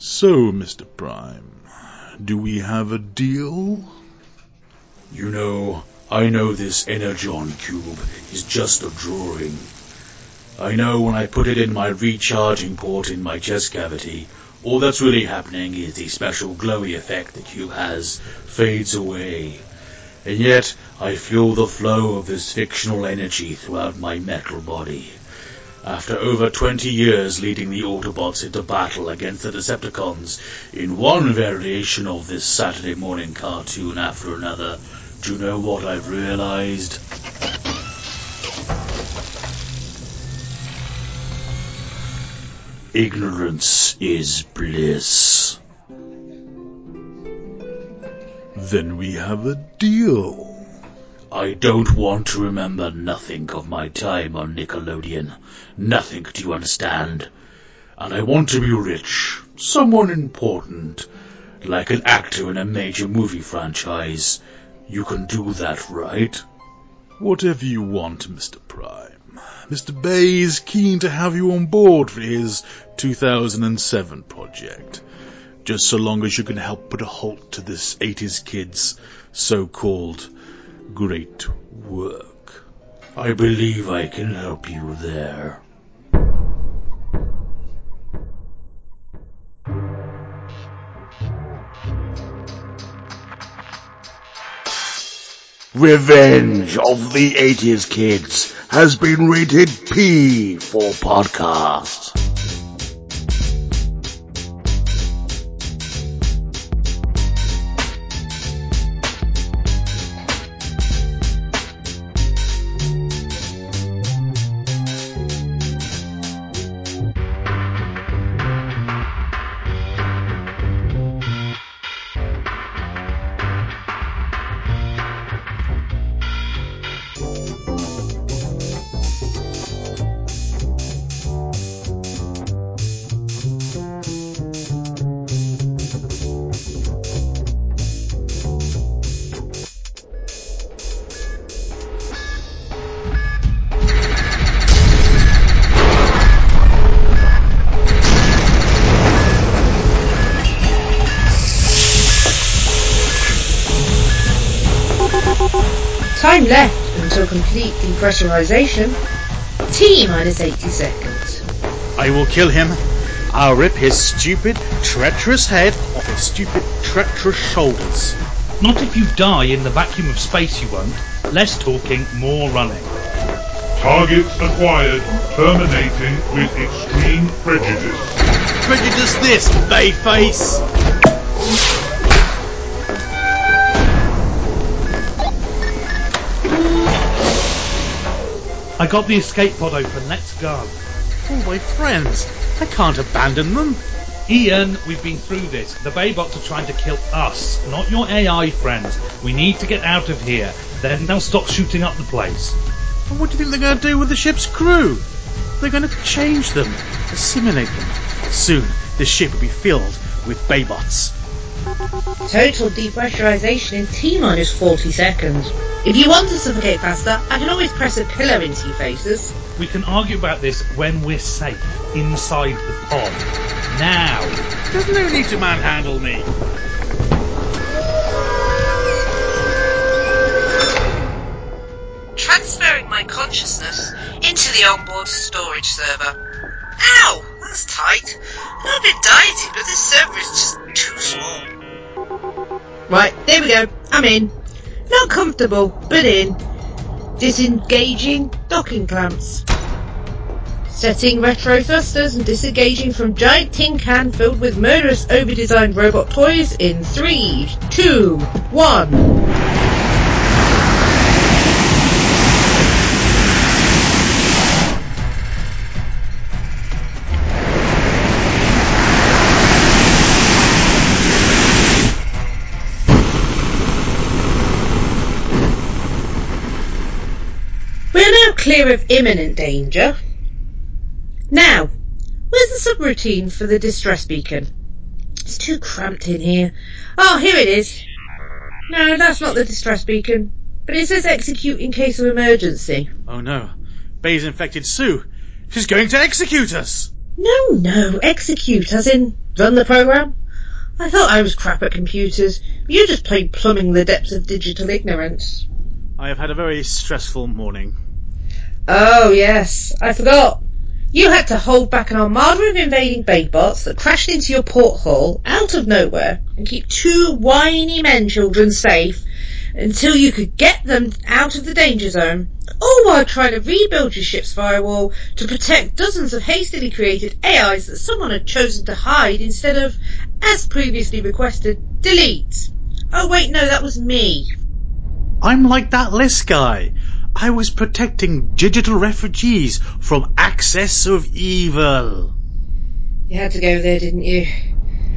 So, Mr. Prime, do we have a deal? You know, I know this Energon cube is just a drawing. I know when I put it in my recharging port in my chest cavity, all that's really happening is the special glowy effect the cube has fades away. And yet, I feel the flow of this fictional energy throughout my metal body. After over 20 years leading the Autobots into battle against the Decepticons in one variation of this Saturday morning cartoon after another, do you know what I've realized? Ignorance is bliss. Then we have a deal. I don't want to remember nothing of my time on Nickelodeon. Nothing, do you understand? And I want to be rich. Someone important. Like an actor in a major movie franchise. You can do that, right? Whatever you want, Mr. Prime. Mr. Bay is keen to have you on board for his 2007 project. Just so long as you can help put a halt to this 80s kid's so-called great work. I believe I can help you there. Revenge of the 80s Kids has been rated P for podcast. Complete depressurization. T minus 80 seconds. I will kill him. I'll rip his stupid, treacherous head off his stupid, treacherous shoulders. Not if you die in the vacuum of space, you won't. Less talking, more running. Targets acquired, terminating with extreme prejudice. Prejudice this, bayface! I got the escape pod open. Let's go. All my friends. I can't abandon them. Ian, we've been through this. The Baybots are trying to kill us, not your AI friends. We need to get out of here. Then they'll stop shooting up the place. And what do you think they're going to do with the ship's crew? They're going to change them, assimilate them. Soon, this ship will be filled with Baybots. Total depressurization in T minus 40 seconds. If you want to suffocate faster, I can always press a pillow into your faces. We can argue about this when we're safe inside the pod. Now. There's no need to manhandle me. Transferring my consciousness into the onboard storage server. Ow! That's tight. A little bit dicey, but this server is just too small. Right, there we go. I'm in. Not comfortable, but in. Disengaging docking clamps. Setting retro thrusters and disengaging from giant tin can filled with murderous overdesigned robot toys in 3, 2, 1. fear of imminent danger. Now, where's the subroutine for the distress beacon? It's too cramped in here. Oh, here it is. No, that's not the distress beacon. But it says execute in case of emergency. Oh no. Bay's infected Sue. She's going to execute us. No, no. Execute, as in run the program. I thought I was crap at computers. You just played plumbing the depths of digital ignorance. I have had a very stressful morning. Oh, yes, I forgot. You had to hold back an armada of invading Baybots that crashed into your porthole out of nowhere and keep two whiny men children safe until you could get them out of the danger zone, all while trying to rebuild your ship's firewall to protect dozens of hastily created AIs that someone had chosen to hide instead of, as previously requested, delete. Oh wait, no, that was me. I'm like that list guy. I was protecting digital refugees from access of evil. You had to go there, didn't you?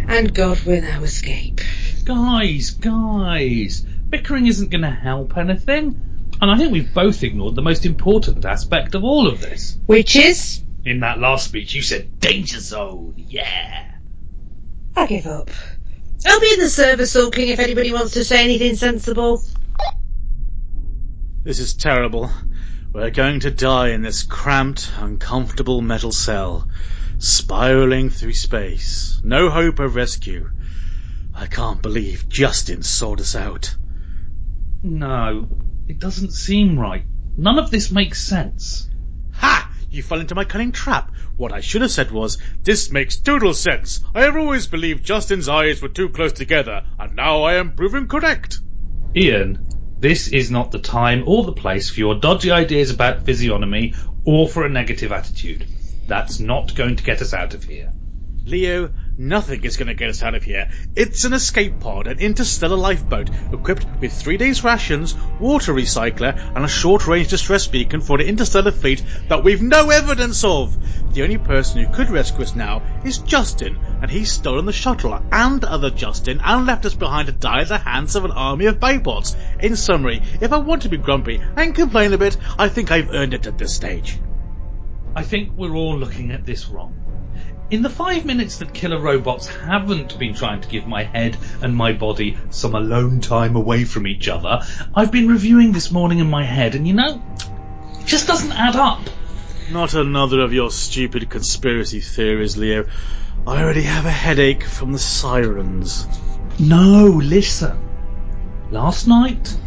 And God will now escape. Guys, guys, bickering isn't going to help anything. And I think we've both ignored the most important aspect of all of this. Which is? In that last speech, you said danger zone. Yeah. I give up. I'll be in the server sulking if anybody wants to say anything sensible. This is terrible. We're going to die in this cramped, uncomfortable metal cell, spiraling through space. No hope of rescue. I can't believe Justin sought us out. No, it doesn't seem right. None of this makes sense. Ha! You fell into my cunning trap. What I should have said was, this makes total sense. I have always believed Justin's eyes were too close together, and now I am proven correct. Ian, this is not the time or the place for your dodgy ideas about physiognomy or for a negative attitude. That's not going to get us out of here. Leo, nothing is going to get us out of here. It's an escape pod, an interstellar lifeboat, equipped with three days' rations, water recycler, and a short-range distress beacon for the interstellar fleet that we've no evidence of. The only person who could rescue us now is Justin, and he's stolen the shuttle and other Justin and left us behind to die at the hands of an army of Baybots. In summary, if I want to be grumpy and complain a bit, I think I've earned it at this stage. I think we're all looking at this wrong. In the five minutes that killer robots haven't been trying to give my head and my body some alone time away from each other, I've been reviewing this morning in my head, and you know, it just doesn't add up. Not another of your stupid conspiracy theories, Leo. I already have a headache from the sirens. No, listen. Last night,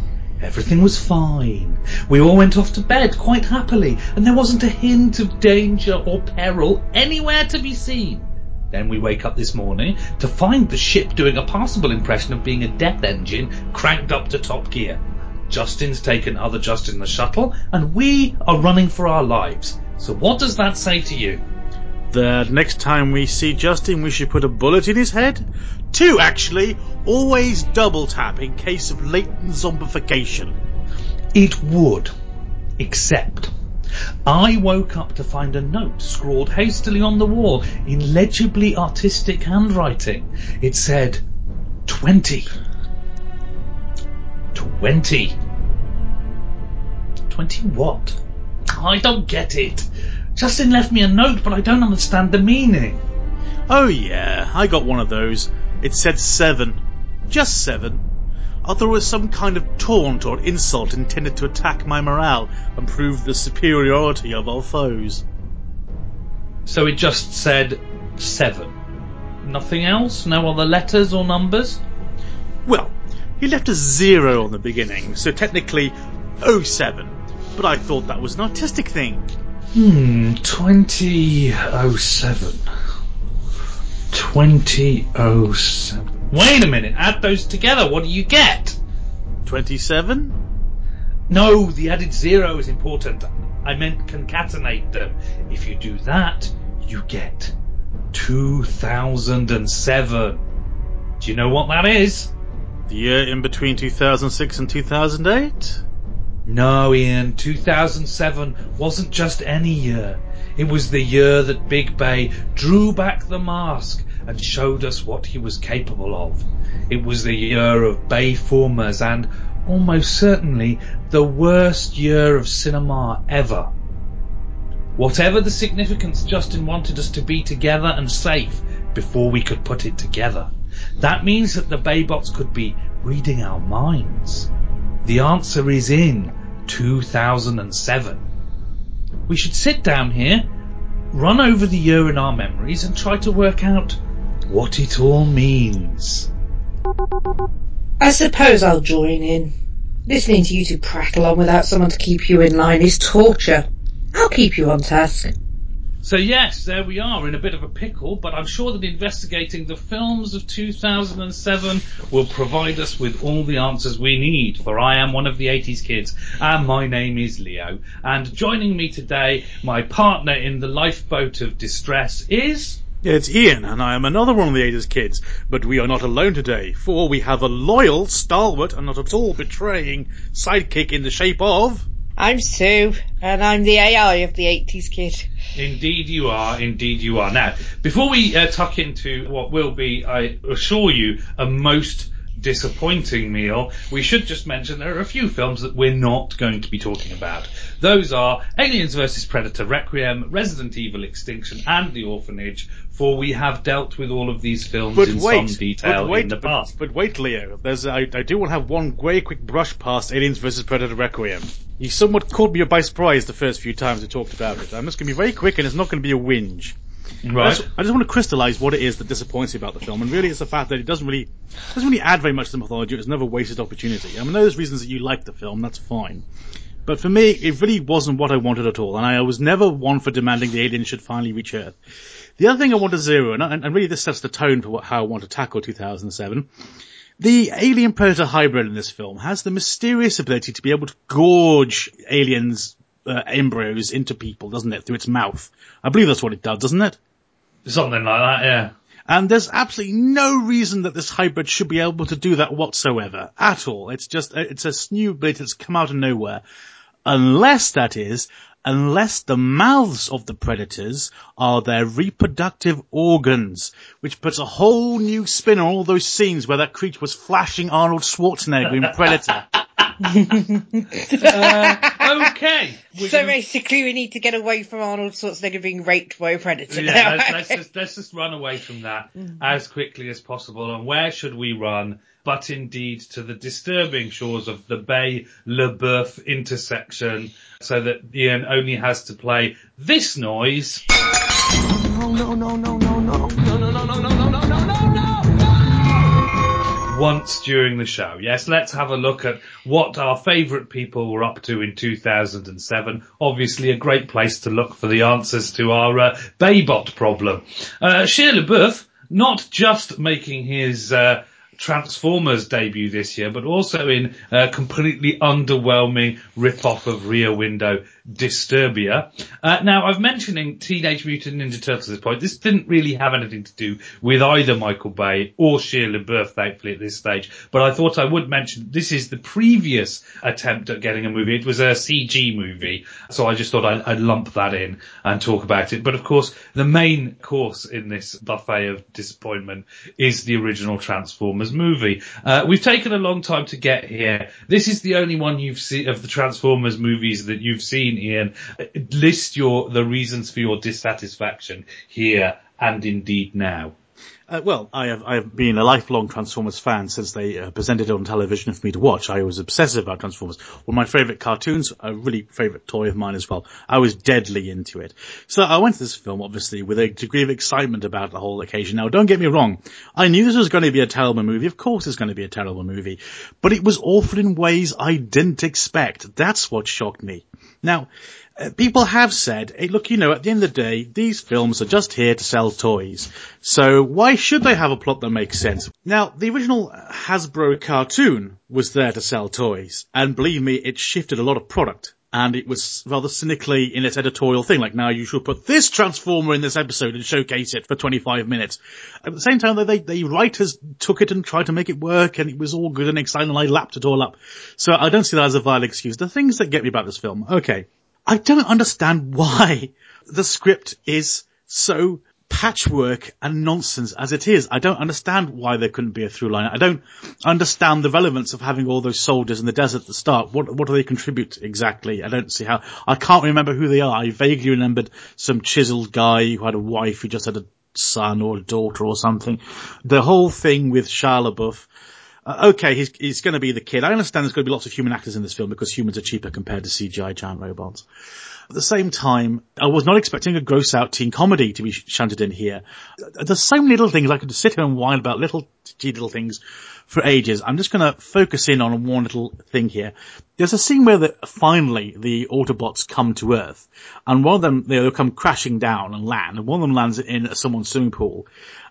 everything was fine. We all went off to bed quite happily, and there wasn't a hint of danger or peril anywhere to be seen. Then we wake up this morning to find the ship doing a passable impression of being a death engine cranked up to top gear. Justin's taken other Justin in the shuttle, and we are running for our lives. So what does that say to you? That next time we see Justin, we should put a bullet in his head? Two, actually. Always double tap in case of latent zombification. It would, except I woke up to find a note scrawled hastily on the wall in legibly artistic handwriting. It said, 20. 20. 20 what? I don't get it. Justin left me a note, but I don't understand the meaning. Oh yeah, I got one of those. It said seven. Just seven. I thought it was some kind of taunt or insult intended to attack my morale and prove the superiority of our foes. So it just said seven. Nothing else? No other letters or numbers? Well, he left a zero on the beginning, so technically 07. But I thought that was an artistic thing. Hmm, 2007. 2007. Wait a minute, add those together, what do you get? 27? No, the added zero is important. I meant concatenate them. If you do that, you get 2007. Do you know what that is? The year in between 2006 and 2008? No, Ian, 2007 wasn't just any year. It was the year that Big Bay drew back the mask and showed us what he was capable of. It was the year of Bayformers and almost certainly the worst year of cinema ever. Whatever the significance, Justin wanted us to be together and safe before we could put it together. That means that the Baybots could be reading our minds. The answer is in 2007. We should sit down here, run over the year in our memories and try to work out what it all means. I suppose I'll join in. Listening to you two prattle on without someone to keep you in line is torture. I'll keep you on task. So yes, there we are in a bit of a pickle, but I'm sure that investigating the films of 2007 will provide us with all the answers we need, for I am one of the 80s kids, and my name is Leo, and joining me today, my partner in the lifeboat of distress is... It's Ian, and I am another one of the 80s kids, but we are not alone today, for we have a loyal, stalwart, and not at all betraying sidekick in the shape of... I'm Sue, and I'm the AI of the 80s kid. Indeed you are, indeed you are. Now, before we uh, tuck into what will be, I assure you, a most disappointing meal, we should just mention there are a few films that we're not going to be talking about. Those are Aliens vs Predator Requiem, Resident Evil Extinction, and The Orphanage, for we have dealt with all of these films But in wait, some detail but wait, in the but- past. But, wait, Leo. There's, I, I do want to have one very quick brush past Aliens vs Predator Requiem. You somewhat caught me by surprise the first few times we talked about it. I'm just going to be very quick, and it's not going to be a whinge. I right? just, I just want to crystallise what it is that disappoints me about the film, and really it's the fact that it doesn't really doesn't really add very much to the mythology. It's another wasted opportunity. I mean, there's reasons that you like the film, that's fine. But for me, it really wasn't what I wanted at all, and I was never one for demanding the aliens should finally reach Earth. The other thing I want to zero and, and really this sets the tone for what, how I want to tackle 2007, the alien predator hybrid in this film has the mysterious ability to be able to gorge aliens' uh, embryos into people, doesn't it, through its mouth? I believe that's what it does, doesn't it? Something like that, yeah. And there's absolutely no reason that this hybrid should be able to do that whatsoever. At all. It's just, it's a new bit that's come out of nowhere. Unless that is, unless the mouths of the predators are their reproductive organs, which puts a whole new spin on all those scenes where that creature was flashing Arnold Schwarzenegger in Predator. Uh, okay. we're So gonna- basically we need to get away from Arnold Schwarzenegger being raped by a predator Yeah, let's, let's, just, let's just run away from that mm. as quickly as possible. And where should we run? But indeed to the disturbing shores of the Bay LaBeouf intersection so that Ian only has to play this noise. Once during the show. Yes, let's have a look at what our favourite people were up to in 2007. Obviously a great place to look for the answers to our uh, Baybot problem. Uh, Shia LaBeouf, not just making his uh, Transformers debut this year, but also in a completely underwhelming rip-off of Rear Window Disturbia. Uh, now, I've mentioning Teenage Mutant Ninja Turtles at this point. This didn't really have anything to do with either Michael Bay or Shia LaBeouf, thankfully, at this stage. But I thought I would mention this is the previous attempt at getting a movie. It was a CG movie, so I just thought I'd, I'd lump that in and talk about it. But of course, the main course in this buffet of disappointment is the original Transformers movie. Uh, we've taken a long time to get here. This is the only one you've seen of the Transformers movies that you've seen, Ian. Uh, List your the reasons for your dissatisfaction here and indeed now. Uh, well, I have I have been a lifelong Transformers fan since they uh, presented it on television for me to watch. I was obsessive about Transformers. One of my favourite cartoons, a really favourite toy of mine as well. I was deadly into it. So I went to this film obviously with a degree of excitement about the whole occasion. Now, don't get me wrong. I knew this was going to be a terrible movie. Of course, it's going to be a terrible movie, but it was awful in ways I didn't expect. That's what shocked me. Now, Uh, people have said, hey, look, you know, at the end of the day, these films are just here to sell toys. So why should they have a plot that makes sense? Now, the original uh, Hasbro cartoon was there to sell toys, and believe me, it shifted a lot of product. And it was rather cynically in its editorial thing, like now you should put this Transformer in this episode and showcase it for 25 minutes. At the same time, they, the writers took it and tried to make it work, and it was all good and exciting, and I lapped it all up. So I don't see that as a valid excuse. The things that get me about this film, okay. I don't understand why the script is so patchwork and nonsense as it is. I don't understand why there couldn't be a through line. I don't understand the relevance of having all those soldiers in the desert at the start. What what do they contribute exactly? I don't see how. I can't remember who they are. I vaguely remembered some chiseled guy who had a wife who just had a son or a daughter or something. The whole thing with Shia LaBeouf uh, okay, he's, he's going to be the kid. I understand there's going to be lots of human actors in this film because humans are cheaper compared to CGI giant robots. At the same time, I was not expecting a gross out teen comedy to be shunted in here. There's so many little things I could sit here and whine about little, little things for ages. I'm just going to focus in on one little thing here. There's a scene where the, finally the Autobots come to Earth, and one of them they'll come crashing down and land, and one of them lands in someone's swimming pool,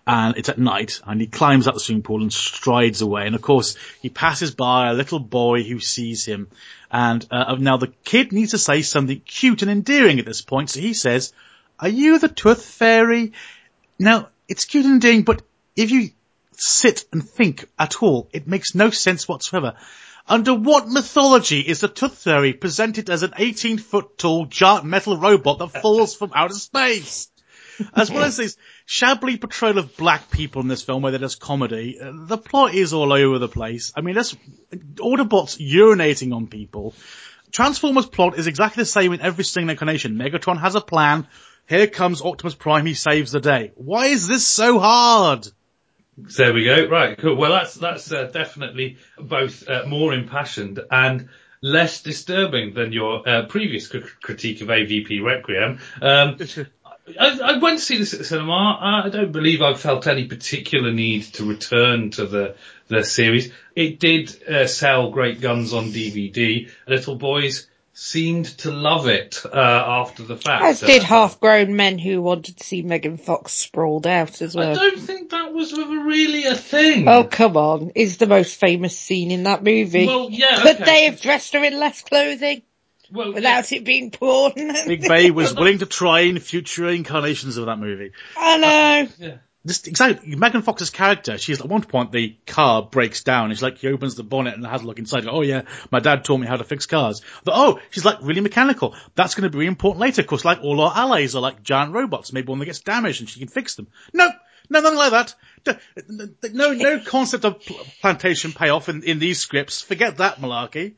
and it's at night, and he climbs up the swimming pool and strides away, and of course he passes by a little boy who sees him, and uh, now the kid needs to say something cute and endearing at this point, so he says, "Are you the Tooth Fairy?" Now it's cute and endearing, but if you sit and think at all. It makes no sense whatsoever. Under what mythology is the Tooth Fairy presented as an 18 foot tall giant metal robot that falls from outer space? As well as this shabbily portrayal of black people in this film where they're just comedy, the plot is all over the place. I mean, that's Autobots urinating on people. Transformers plot is exactly the same in every single incarnation. Megatron has a plan. Here comes Optimus Prime. He saves the day. Why is this so hard? There we go. Right, cool. Well, that's that's uh, definitely both uh, more impassioned and less disturbing than your uh, previous critique of AVP Requiem. Um, I, I, went to see this at the cinema. I don't believe I've felt any particular need to return to the the series. It did uh, sell great guns on DVD. Little boys seemed to love it uh, after the fact. As did uh, half-grown men who wanted to see Megan Fox sprawled out as well. I don't think that was really a thing. Oh come on! Is the most famous scene in that movie? Well, yeah. Could okay. they have dressed her in less clothing? Well, without yeah. it being porn. Big Bay was willing to try in future incarnations of that movie. I know. Uh, yeah. Just exactly Megan Fox's character. She's at one point the car breaks down. She's like he opens the bonnet and has a look inside. oh yeah, my dad taught me how to fix cars. But oh, she's like really mechanical. That's going to be really important later. Of course, like all our allies are like giant robots. Maybe one that gets damaged and she can fix them. Nope. No, nothing like that. No, no concept of plantation payoff in, in these scripts. Forget that malarkey.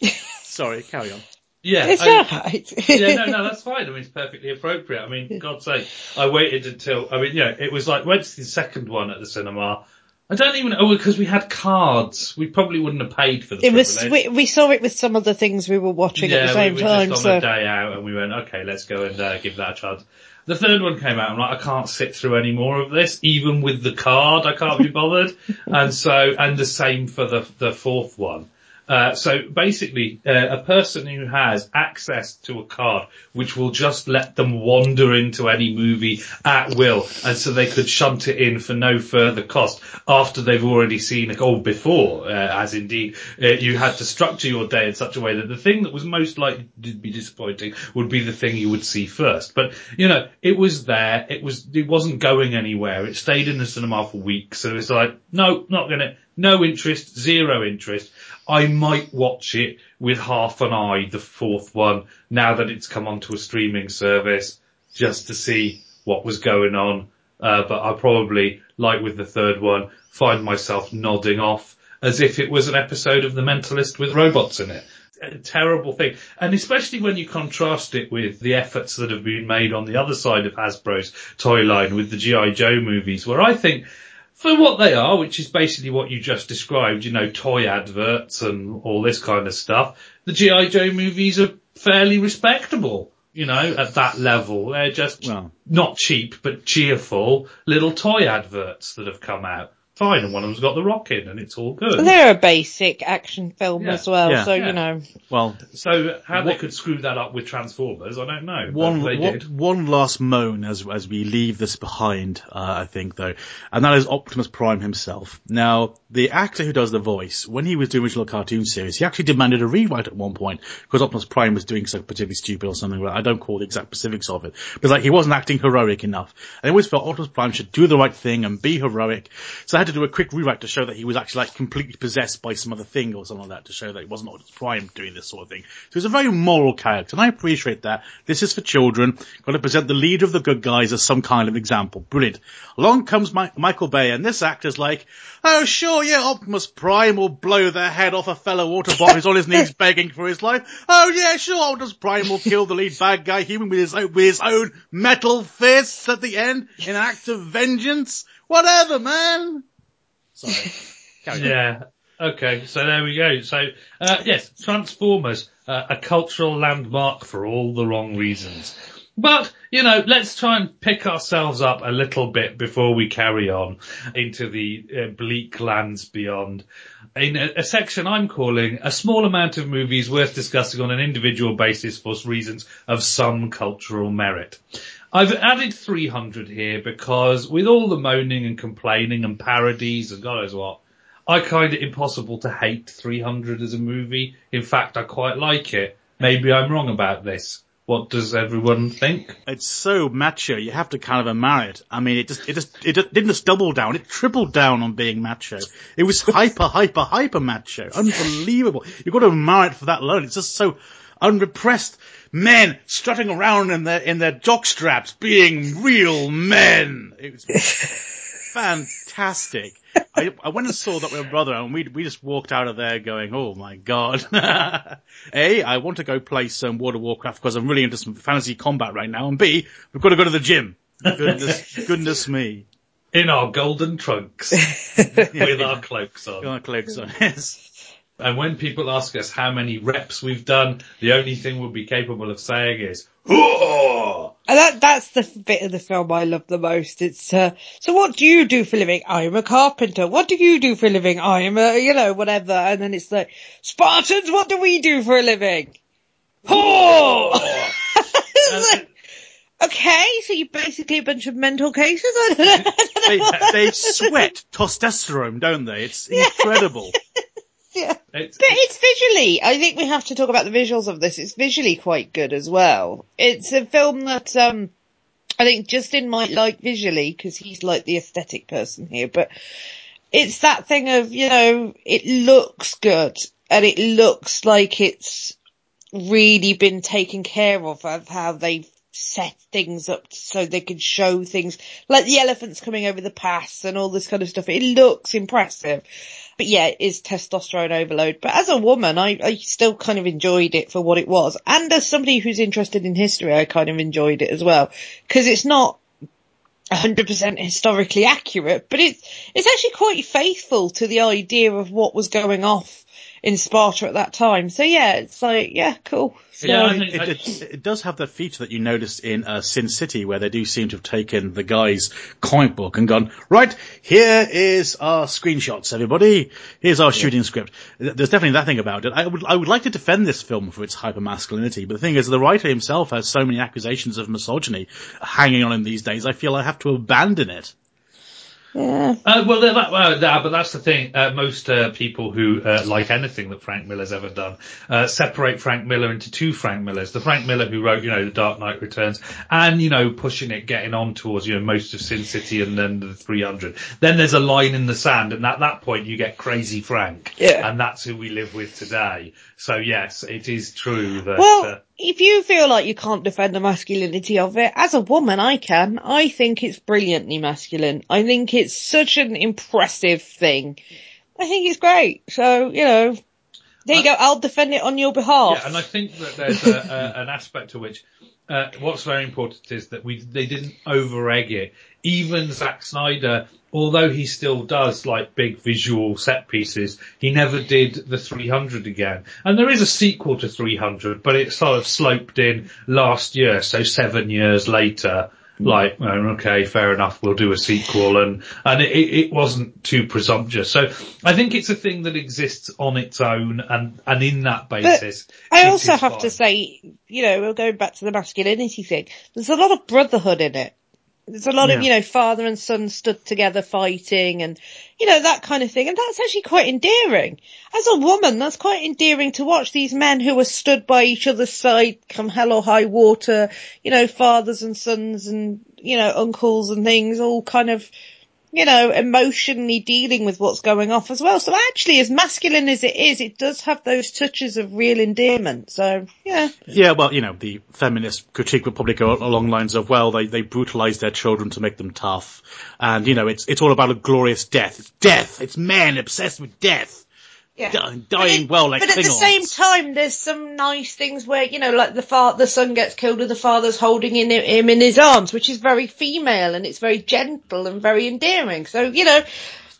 Sorry, carry on. Yeah, it's I, yeah, no, no, that's fine. I mean, it's perfectly appropriate. I mean, God's sake, I waited until. I mean, yeah, it was like went to the second one at the cinema. I don't even. Oh, because we had cards, we probably wouldn't have paid for the. It was. We, we, saw it with some of the things we were watching yeah, at the same we, we time. just on so. a day out, and we went, okay, let's go and uh, give that a chance. The third one came out. I'm like, I can't sit through any more of this, even with the card. I can't be bothered. and so, and the same for the the fourth one. Uh, so basically, uh, a person who has access to a card which will just let them wander into any movie at will, and so they could shunt it in for no further cost after they've already seen it, or before, uh, as indeed uh, you had to structure your day in such a way that the thing that was most likely to be disappointing would be the thing you would see first. But you know, it was there. It was. It wasn't going anywhere. It stayed in the cinema for weeks. So it's like, no, not gonna. No interest, zero interest. I might watch it with half an eye, the fourth one, now that it's come onto a streaming service, just to see what was going on. Uh, but I probably, like with the third one, find myself nodding off as if it was an episode of The Mentalist with robots in it. A terrible thing. And especially when you contrast it with the efforts that have been made on the other side of Hasbro's toy line with the G.I. Joe movies, where I think for what they are, which is basically what you just described, you know, toy adverts and all this kind of stuff, the G.I. Joe movies are fairly respectable, you know, at that level. They're just well, not cheap, but cheerful little toy adverts that have come out fine, and one of them's got the rock in, and it's all good. They're a basic action film yeah. as well, yeah. so yeah. you know. Well, so how what, they could screw that up with Transformers, I don't know. One, one, one, last moan as as we leave this behind, uh, I think though, and that is Optimus Prime himself. Now, the actor who does the voice, when he was doing original cartoon series, he actually demanded a rewrite at one point because Optimus Prime was doing something particularly stupid or something. I don't call the exact specifics of it, but like he wasn't acting heroic enough. I always felt Optimus Prime should do the right thing and be heroic. So I had to do a quick rewrite to show that he was actually like completely possessed by some other thing or something like that to show that it wasn't Optimus Prime doing this sort of thing. So he's a very moral character and I appreciate that. This is for children. Got to present the leader of the good guys as some kind of example. Brilliant. Along comes My- Michael Bay and this actor's like, oh sure, yeah, Optimus Prime will blow the head off a fellow Autobot who's on his knees begging for his life. Oh yeah, sure, Optimus Prime will kill the lead bad guy human with his own, with his own metal fists at the end in an act of vengeance. Whatever, man. Sorry. yeah. Okay, so there we go. So, uh, yes, Transformers, uh, a cultural landmark for all the wrong reasons. But, you know, let's try and pick ourselves up a little bit before we carry on into the uh, bleak lands beyond. In a, a section I'm calling a small amount of movies worth discussing on an individual basis for reasons of some cultural merit. I've added 300 here because with all the moaning and complaining and parodies and God knows what, I find it impossible to hate 300 as a movie. In fact, I quite like it. Maybe I'm wrong about this. What does everyone think? It's so macho, you have to kind of admire it. I mean, it just, it just, it didn't just double down, it tripled down on being macho. It was hyper, hyper, hyper macho. Unbelievable. You've got to admire it for that alone. It's just so unrepressed men strutting around in their, in their jock straps being real men. It was fantastic. I, I went and saw that with my brother and we, we just walked out of there going, oh my god. A, I want to go play some World of Warcraft because I'm really into some fantasy combat right now. And B, we've got to go to the gym. Goodness, goodness me. In our golden trunks. with our cloaks on. Got our cloaks on, yes. And when people ask us how many reps we've done, the only thing we'll be capable of saying is, "Hoo!" And that, that's the bit of the film I love the most. It's, uh, so what do you do for a living? I'm a carpenter. What do you do for a living? I'm a, you know, whatever. And then it's like, Spartans, what do we do for a living? Oh! okay, so you're basically a bunch of mental cases? I don't know. I don't know They, they sweat testosterone, don't they? It's incredible. Yeah. It's- but it's visually, I think we have to talk about the visuals of this. It's visually quite good as well. It's a film that, um, I think Justin might like visually because he's like the aesthetic person here, but it's that thing of, you know, it looks good and it looks like it's really been taken care of of how they've set things up so they can show things like the elephants coming over the pass and all this kind of stuff. It looks impressive. But yeah, it is testosterone overload. But as a woman, I, I still kind of enjoyed it for what it was. And as somebody who's interested in history, I kind of enjoyed it as well. Cause it's not 100% historically accurate, but it's, it's actually quite faithful to the idea of what was going off in Sparta at that time. So yeah, it's like, yeah, cool. So, Yeah, it, think- it, it, it does have that feature that you notice in uh, Sin City where they do seem to have taken the guy's comic book and gone, right, here is our screenshots, everybody. Here's our shooting script. There's definitely that thing about it. I would, I would like to defend this film for its hyper masculinity, but the thing is, the writer himself has so many accusations of misogyny hanging on him these days, I feel I have to abandon it. Yeah. Uh, well, that, but that's the thing. Uh, most uh, people who uh, like anything that Frank Miller's ever done uh, separate Frank Miller into two Frank Millers. The Frank Miller who wrote, you know, The Dark Knight Returns, and you know, pushing it, getting on towards, you know, most of Sin City and then the 300. Then there's a line in the sand, and at that point you get Crazy Frank, Yeah. and that's who we live with today. So yes, it is true that. Well, uh, if you feel like you can't defend the masculinity of it, as a woman I can. I think it's brilliantly masculine. I think it's such an impressive thing. I think it's great. So, you know, there you go. I'll defend it on your behalf. Yeah, and I think that there's a, a, an aspect to which uh, what's very important is that we they didn't over egg it. Even Zack Snyder, although he still does like big visual set pieces, he never did the 300 again. And there is a sequel to 300, but it sort of sloped in last year, so seven years later. Hmm. Like, oh, okay, fair enough, we'll do a sequel and, and it, it wasn't too presumptuous. So I think it's a thing that exists on its own and, and in that basis. I also have fine. to say, you know, we're going back to the masculinity thing. There's a lot of brotherhood in it. There's a lot of, you know, father and son stood together fighting and, you know, that kind of thing. And that's actually quite endearing. As a woman, that's quite endearing to watch these men who are stood by each other's side come hell or high water, you know, fathers and sons and, you know, uncles and things all kind of, you know, emotionally dealing with what's going off as well. So actually, as masculine as it is, it does have those touches of real endearment. So, yeah. Yeah, well, you know, the feminist critique would probably go along lines of, well, they, they brutalize their children to make them tough. And, you know, it's, it's all about a glorious death. It's death. It's men obsessed with death. Yeah. Dying, dying well like But at the same time, there's some nice things where, you know, like the fa- the son gets killed and the father's holding in him in his arms, which is very female and it's very gentle and very endearing. So, you know,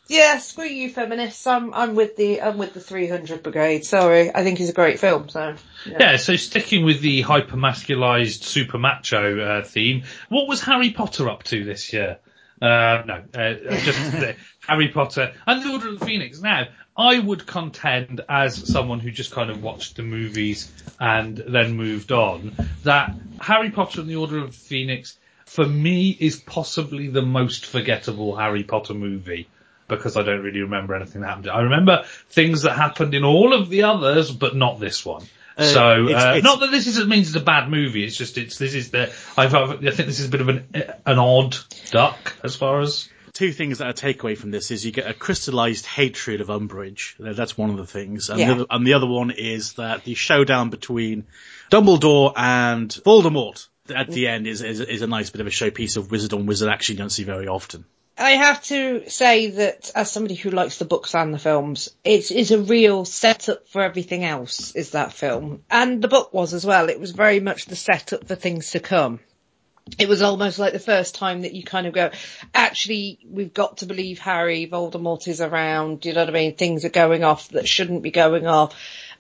Yeah, screw you, feminists. I'm I'm with the I'm with the 300 Brigade. Sorry, I think it's a great film. So yeah. Yeah, so sticking with the hyper-masculized super macho uh, theme, what was Harry Potter up to this year? Uh, no, uh, just uh, Harry Potter and the Order of the Phoenix. Now, I would contend, as someone who just kind of watched the movies and then moved on, that Harry Potter and the Order of the Phoenix, for me, is possibly the most forgettable Harry Potter movie because I don't really remember anything that happened. I remember things that happened in all of the others, but not this one. so, it's- uh, it's- not that this is, means it's a bad movie. It's just it's this is the I've, I think this is a bit of an an odd duck as far as Two things that I take away from this is you get a crystallized hatred of Umbridge. That's one of the things. And, Yeah. the, other, and the other one is that the showdown between Dumbledore and Voldemort at the end is, is, is a nice bit of a showpiece of wizard on wizard action you don't see very often. I have to say that as somebody who likes the books and the films, it is a real setup for everything else, is that film. And the book was as well. It was very much the setup for things to come. It was almost like the first time that you kind of go, actually, we've got to believe Harry, Voldemort is around, you know what I mean? Things are going off that shouldn't be going off.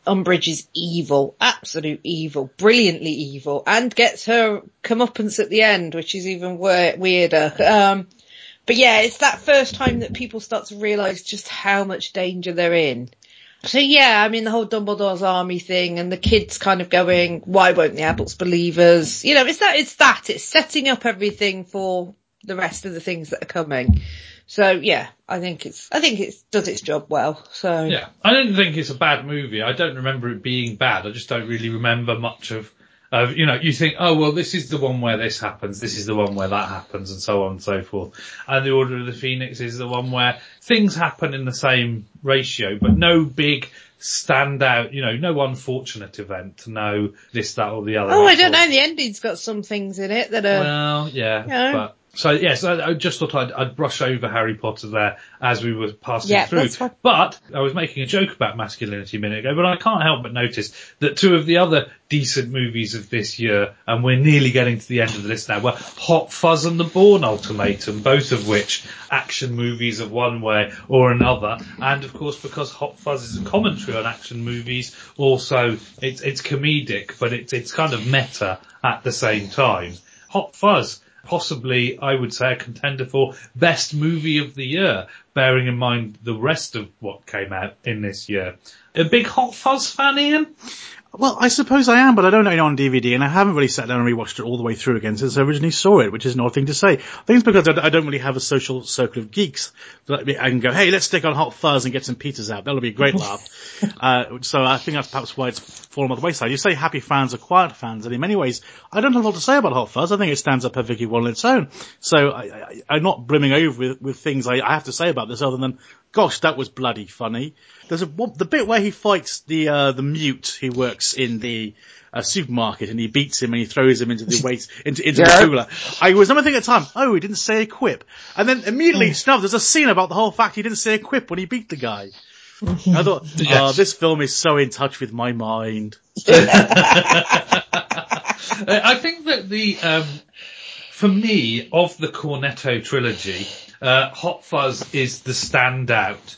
Umbridge is evil, absolute evil, brilliantly evil, and gets her comeuppance at the end, which is even weirder. Um, but yeah, it's that first time that people start to realise just how much danger they're in. So yeah, I mean the whole Dumbledore's army thing and the kids kind of going, why won't the adults believe us? You know, it's that, it's that, it's setting up everything for the rest of the things that are coming. So yeah, I think it's, I think it does its job well. So Yeah, I don't think it's a bad movie. I don't remember it being bad. I just don't really remember much of, of you know, you think, oh well, this is the one where this happens, this is the one where that happens, and so on and so forth. And the Order of the Phoenix is the one where things happen in the same ratio, but no big standout, you know, no unfortunate event, no this, that, or the other. Oh, I don't know. The ending's got some things in it that are. Well, yeah, Yeah. but so yes, I, I just thought I'd, I'd brush over Harry Potter there as we were passing Yeah, through. But I was making a joke about masculinity a minute ago, but I can't help but notice that two of the other decent movies of this year, and we're nearly getting to the end of the list now, were Hot Fuzz and The Bourne Ultimatum, both of which action movies of one way or another. And of course, because Hot Fuzz is a commentary on action movies, also it's it's comedic, but it's it's kind of meta at the same time. Hot Fuzz, possibly I would say a contender for best movie of the year, bearing in mind the rest of what came out in this year. A big Hot Fuzz fan, Ian? Well, I suppose I am, but I don't own it on DVD, and I haven't really sat down and rewatched it all the way through again since I originally saw it, which is an odd thing to say. I think it's because I don't really have a social circle of geeks that I can go, hey, let's stick on Hot Fuzz and get some pizzas out. That'll be a great laugh. Uh, so I think that's perhaps why it's fallen by the wayside. You say happy fans are quiet fans, and in many ways, I don't have a lot to say about Hot Fuzz. I think it stands up perfectly well on its own. So I, I, I'm not brimming over with, with things I, I have to say about this other than, gosh, that was bloody funny. There's a the bit where he fights the uh, the mute who works in the uh, supermarket and he beats him and he throws him into the waste into, into Yeah. the cooler. I was never thinking at the time, oh, he didn't say a quip, and then immediately snubbed. There's a scene about the whole fact he didn't say a quip when he beat the guy. I thought, oh, this film is so in touch with my mind. I think that the, um, for me, of the Cornetto trilogy, uh, Hot Fuzz is the standout.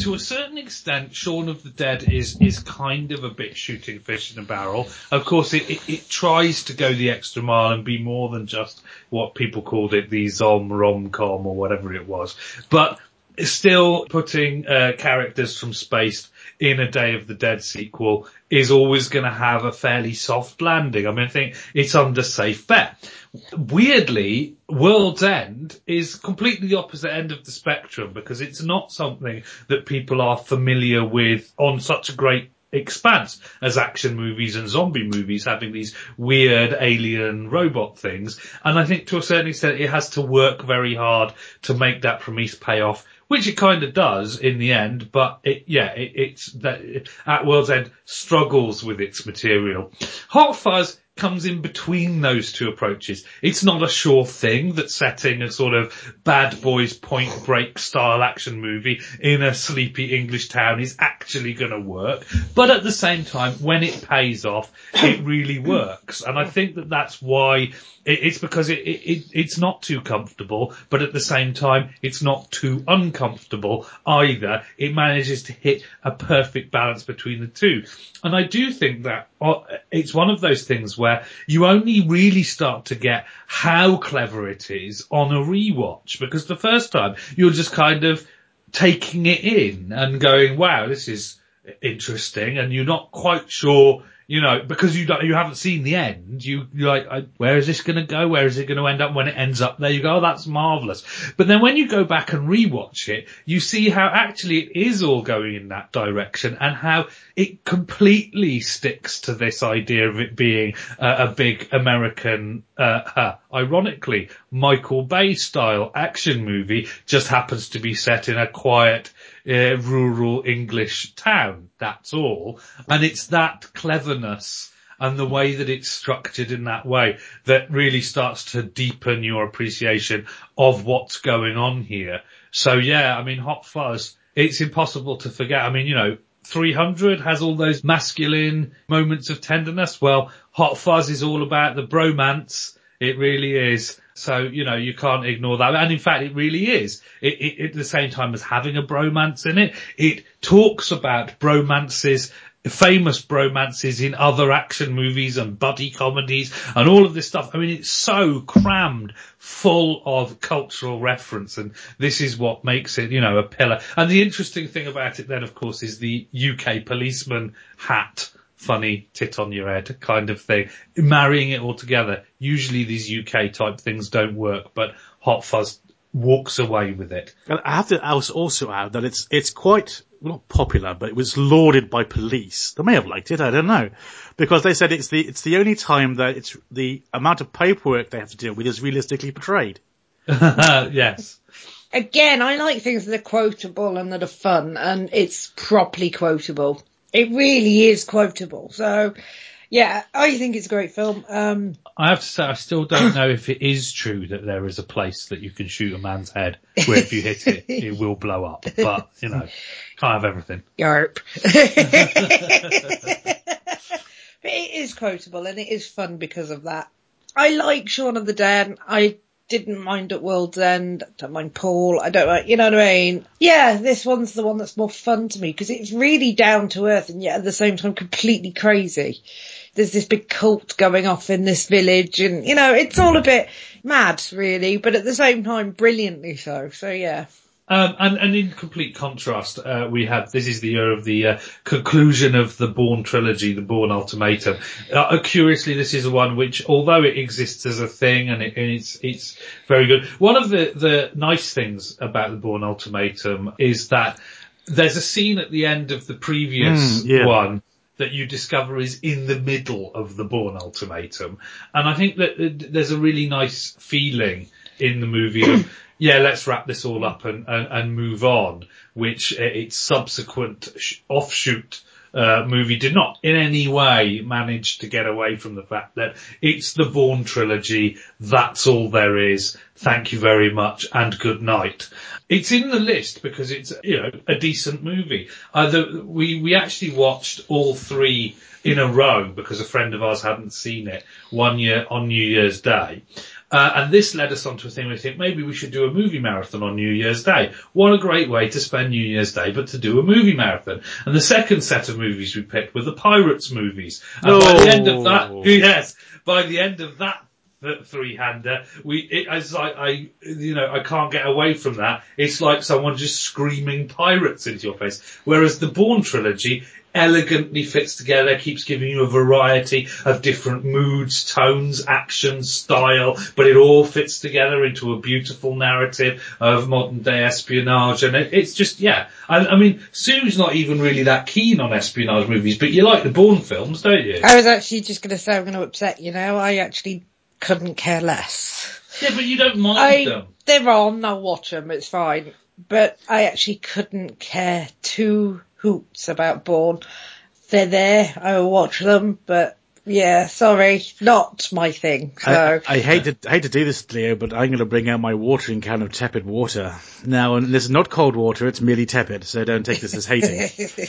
To a certain extent, Shaun of the Dead is, is kind of a bit shooting fish in a barrel. Of course, it, it, it tries to go the extra mile and be more than just what people called it, the Zom rom-com or whatever it was. But still putting uh, characters from Spaced in a Day of the Dead sequel is always going to have a fairly soft landing. I mean, I think it's under safe bet. Weirdly, World's End is completely the opposite end of the spectrum because it's not something that people are familiar with on such a great expanse as action movies and zombie movies having these weird alien robot things. And I think to a certain extent it has to work very hard to make that premise pay off, which it kind of does in the end, but it, yeah, it, it's that at World's End struggles with its material. Hot Fuzz comes in between those two approaches. It's not a sure thing that setting a sort of bad boys point break style action movie in a sleepy English town is actually going to work. But at the same time, when it pays off, it really works. And I think that that's why it's because it, it, it's not too comfortable, but at the same time, it's not too uncomfortable either. It manages to hit a perfect balance between the two. And I do think that uh, it's one of those things where you only really start to get how clever it is on a rewatch because the first time you're just kind of taking it in and going, wow, this is interesting and you're not quite sure you know, because you you haven't seen the end, you, you're like, I, where is this going to go? Where is it going to end up? When it ends up there, you go, oh, that's marvelous. But then when you go back and rewatch it, you see how actually it is all going in that direction and how it completely sticks to this idea of it being uh, a big American, uh, ironically, Michael Bay style action movie just happens to be set in a quiet, uh, rural English town. That's all. And it's that cleverness and the way that it's structured in that way that really starts to deepen your appreciation of what's going on here. So yeah, I mean, Hot Fuzz, it's impossible to forget. I mean, you know, 300 has all those masculine moments of tenderness. Well, Hot Fuzz is all about the bromance. It really is. So, you know, you can't ignore that. And in fact, it really is. It, it, at the same time as having a bromance in it, it talks about bromances famous bromances in other action movies and buddy comedies and all of this stuff. I mean, it's so crammed full of cultural reference and this is what makes it, you know, a pillar. And the interesting thing about it then, of course, is the UK policeman hat funny tit on your head kind of thing. Marrying it all together. Usually these UK type things don't work, but Hot Fuzz walks away with it. And I have to also add that it's it's quite not popular, but it was lauded by police. They may have liked it, I don't know, because they said it's the it's the only time that it's the amount of paperwork they have to deal with is realistically portrayed. yes. Again, I like things that are quotable and that are fun, and it's properly quotable. It really is quotable. So, yeah, I think it's a great film. Um, I have to say, I still don't know if it is true that there is a place that you can shoot a man's head where if you hit it, it will blow up. But, you know, can't have everything. Yarp. but it is quotable and it is fun because of that. I like Shaun of the Dead. I didn't mind at World's End. Don't mind Paul. I don't like, you know what I mean? Yeah, this one's the one that's more fun to me because it's really down to earth and yet at the same time completely crazy. There's this big cult going off in this village and, you know, it's all a bit mad really, but at the same time brilliantly so. So yeah. Um, and, and, in complete contrast, uh, we have this is the year of the uh, conclusion of the Bourne trilogy, the Bourne Ultimatum. Uh, curiously, this is one which, although it exists as a thing and, it, and, it's it's very good. One of the the nice things about the Bourne Ultimatum is that there's a scene at the end of the previous mm, yeah. one that you discover is in the middle of the Bourne Ultimatum, and I think that there's a really nice feeling in the movie of yeah, let's wrap this all up and, and, and move on, which uh, its subsequent sh- offshoot uh, movie did not in any way manage to get away from the fact that it's the Bourne trilogy. That's all there is. Thank you very much and good night. It's in the list because it's, you know, a decent movie. We, we actually watched all three in a row because a friend of ours hadn't seen it one year on New Year's Day. Uh, and this led us on to a thing we think maybe we should do a movie marathon on New Year's Day. What a great way to spend New Year's Day, but to do a movie marathon. And the second set of movies we picked were the Pirates movies. And no. by the end of that, yes, by the end of that three hander. We, it, as I, I, you know, I can't get away from that. It's like someone just screaming pirates into your face. Whereas the Bourne trilogy elegantly fits together, keeps giving you a variety of different moods, tones, action, style, but it all fits together into a beautiful narrative of modern day espionage. And it, it's just, yeah. I, I, mean, Sue's not even really that keen on espionage movies, but you like the Bourne films, don't you? I was actually just going to say I'm going to upset you now. I actually couldn't care less. Yeah, but you don't mind I, them. They're on, I'll watch them, it's fine. But I actually couldn't care two hoots about Bourne. They're there, I will watch them, but Yeah, sorry, not my thing. So I, I hate to I hate to do this, Leo, but I'm going to bring out my watering can of tepid water now. And this is not cold water; it's merely tepid. So don't take this as hating.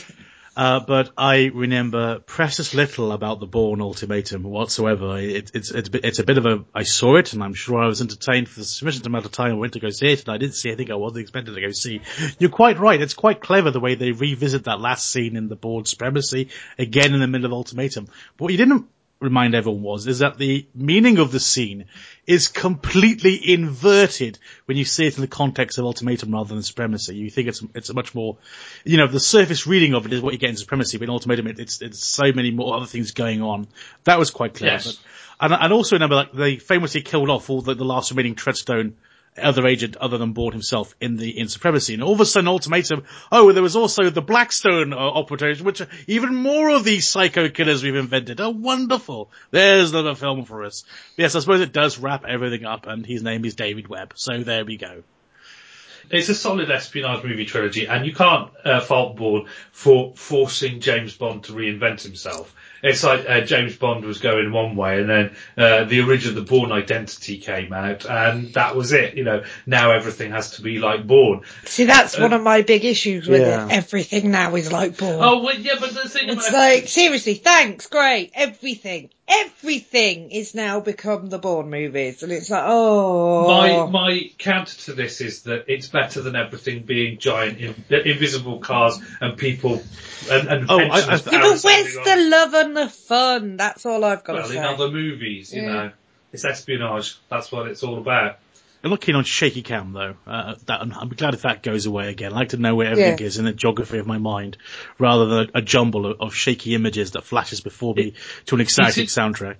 Uh, but I remember precious little about the Bourne Ultimatum whatsoever. It, it's it's it's a bit of a I saw it and I'm sure I was entertained for the sufficient amount of time I went to go see it and I didn't see anything I wasn't expected to go see. You're quite right. It's quite clever the way they revisit that last scene in the Bourne Supremacy again in the middle of Ultimatum. But what you didn't remind everyone was is that the meaning of the scene is completely inverted when you see it in the context of ultimatum rather than supremacy. You think it's it's a much more, you know, the surface reading of it is what you get in supremacy, but in ultimatum it, it's it's so many more other things going on. That was quite clear. Yes. But, and, and also remember like they famously killed off all the, the last remaining Treadstone other agent other than Bourne himself in the in Supremacy. And all of a sudden, ultimatum. Oh, there was also the Blackstone uh, operation, which even more of these psycho killers we've invented. Oh, wonderful! There's another film for us. Yes, I suppose it does wrap everything up, and his name is David Webb. So there we go. It's a solid espionage movie trilogy, and you can't uh, fault Bourne for forcing James Bond to reinvent himself. It's like uh, James Bond was going one way, and then uh, the original, the Bourne Identity came out, and that was it. You know, now everything has to be like Bourne. see, that's one of my big issues with Yeah. it. Everything now is like Bourne. Oh, well, yeah, but the thing It's about like, seriously, thanks, great, everything. Everything is now become the Bourne movies. And it's like, oh. My my counter to this is that it's better than everything being giant in, invisible cars and people and, and Oh, I- I- yeah, but parasailing where's on- the love and the fun? That's all I've got well to in say. other movies, you Yeah. know. It's espionage. That's what it's all about. I'm not keen on shaky cam though. Uh, that, I'm glad if that goes away again. I like to know where everything Yeah. is in the geography of my mind, rather than a, a jumble of, of shaky images that flashes before me to an exciting it- soundtrack.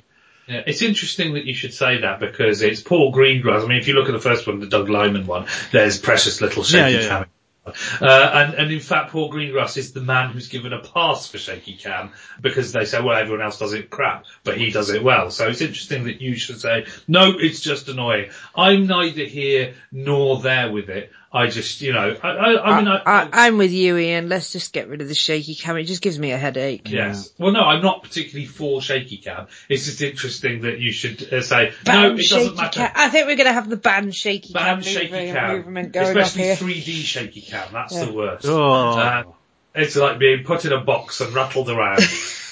Yeah, it's interesting that you should say that because it's Paul Greengrass. I mean, if you look at the first one, the Doug Liman one, there's precious little shaky Yeah, yeah, yeah. cam. Uh, and, and in fact, Paul Greengrass is the man who's given a pass for shaky cam because they say, well, everyone else does it crap, but he does it well. So it's interesting that you should say, no, it's just annoying. I'm neither here nor there with it. I just, you know, I, I, I mean, I, I, I'm with you, Ian. Let's just get rid of the shaky cam. It just gives me a headache. Yes. Well, no, I'm not particularly for shaky cam. It's just interesting that you should uh, say, no, it doesn't matter. cam. I think we're going to have the ban shaky Ban cam shaky movement, cam, movement going especially up here. 3D shaky cam. That's Yeah. the worst. Oh. Uh, it's like being put in a box and rattled around.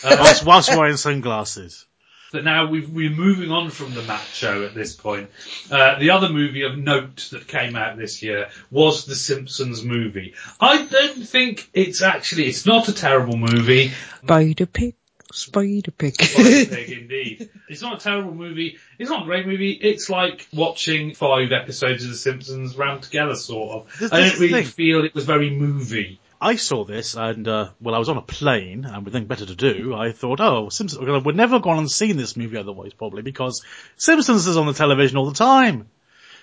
uh, whilst, whilst wearing sunglasses. But now we've, we're moving on from the Matt show at this point. Uh, the other movie of note that came out this year was the Simpsons movie. I don't think it's actually, it's not a terrible movie. Spider pig, spider pig. Spider Pig, indeed. It's not a terrible movie. It's not a great movie. It's like watching five episodes of The Simpsons rammed together, sort of. This- I this didn't really thing. feel it was very movie. I saw this and, uh, well, I was on a plane and with nothing better to do, I thought, oh, Simpsons, I would never have gone and seen this movie otherwise probably because Simpsons is on the television all the time.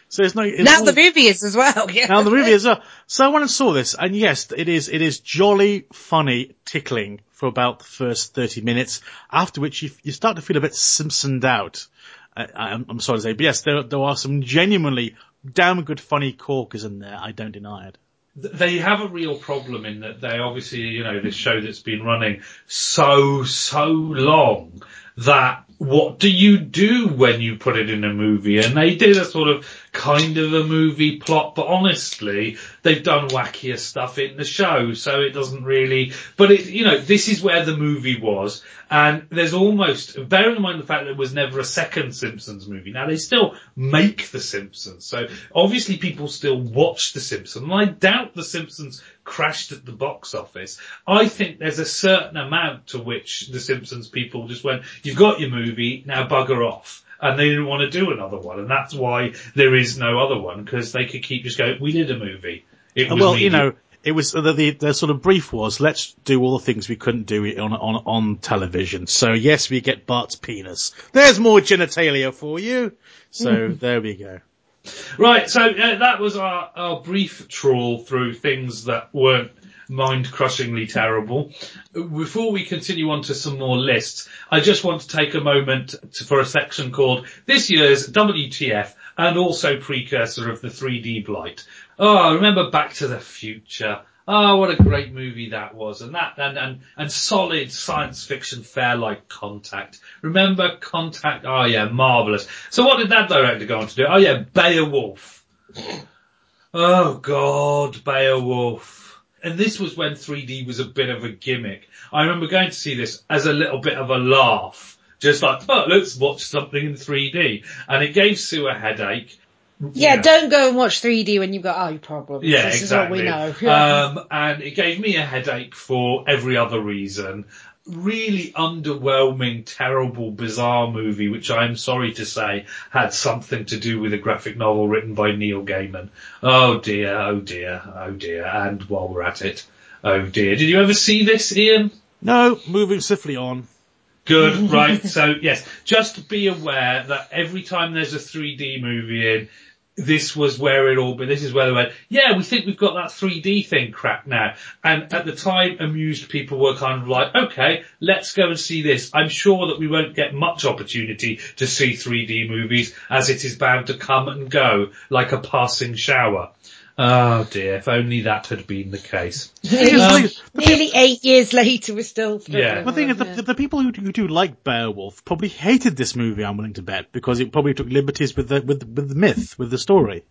So it's no, it's now all- the movie is as well. Yeah. Now the movie is, uh, so I went and saw this, and yes, it is, it is jolly, funny, tickling for about the first 30 minutes, after which you, you start to feel a bit Simpsoned out. I, I'm, I'm sorry to say, but yes, there, there are some genuinely damn good funny corkers in there, I don't deny it. Th- They have a real problem in that they obviously, you know, this show that's been running so, so long that what do you do when you put it in a movie? And they did a sort of kind of a movie plot, but honestly, they've done wackier stuff in the show, so it doesn't really, but it, you know, this is where the movie was, and there's almost, bearing in mind the fact that there was never a second Simpsons movie, now they still make The Simpsons, so obviously people still watch The Simpsons, and I doubt The Simpsons crashed at the box office. I think there's a certain amount to which The Simpsons people just went, you've got your movie, now bugger off. And they didn't want to do another one, and that's why there is no other one, because they could keep just going, we did a movie. It was well, you know, it was the, the the sort of brief was let's do all the things we couldn't do on on on television. So yes, we get Bart's penis. There's more genitalia for you. So there we go. Right, so uh, that was our, our brief trawl through things that weren't mind-crushingly terrible. Before we continue on to some more lists, I just want to take a moment to, for a section called This Year's WTF and also precursor of the 3D Blight. Oh, I remember Back to the Future. Oh, what a great movie that was. And that, and, and, and solid science fiction fare like Contact. Remember Contact? Oh yeah, marvellous. So what did that director go on to do? Oh yeah, Beowulf. Oh god, Beowulf. And this was when 3D was a bit of a gimmick. I remember going to see this as a little bit of a laugh. Just like, oh, let's watch something in 3D. And it gave Sue a headache. Yeah, Yeah. don't go and watch 3D when you've got eye problems. Yeah, this exactly. is what we know. Um, and it gave me a headache for every other reason. Really underwhelming, terrible, bizarre movie, which I'm sorry to say had something to do with a graphic novel written by Neil Gaiman. Oh dear, oh dear, oh dear. And while we're at it, oh dear. Did you ever see this, Ian? No, moving swiftly on. Good, right. So yes, just be aware that every time there's a 3D movie in, this was where it all, but this is where they went, yeah, we think we've got that 3D thing cracked now. And at the time, amused people were kind of like, okay, let's go and see this. I'm sure that we won't get much opportunity to see 3D movies as it is bound to come and go like a passing shower. Oh dear, if only that had been the case. nearly, Um, nearly eight years later, we're still. Yeah. The thing is, the, the, the people who, do- who do like Beowulf probably hated this movie. I'm willing to bet because it probably took liberties with the with with the myth, with the story.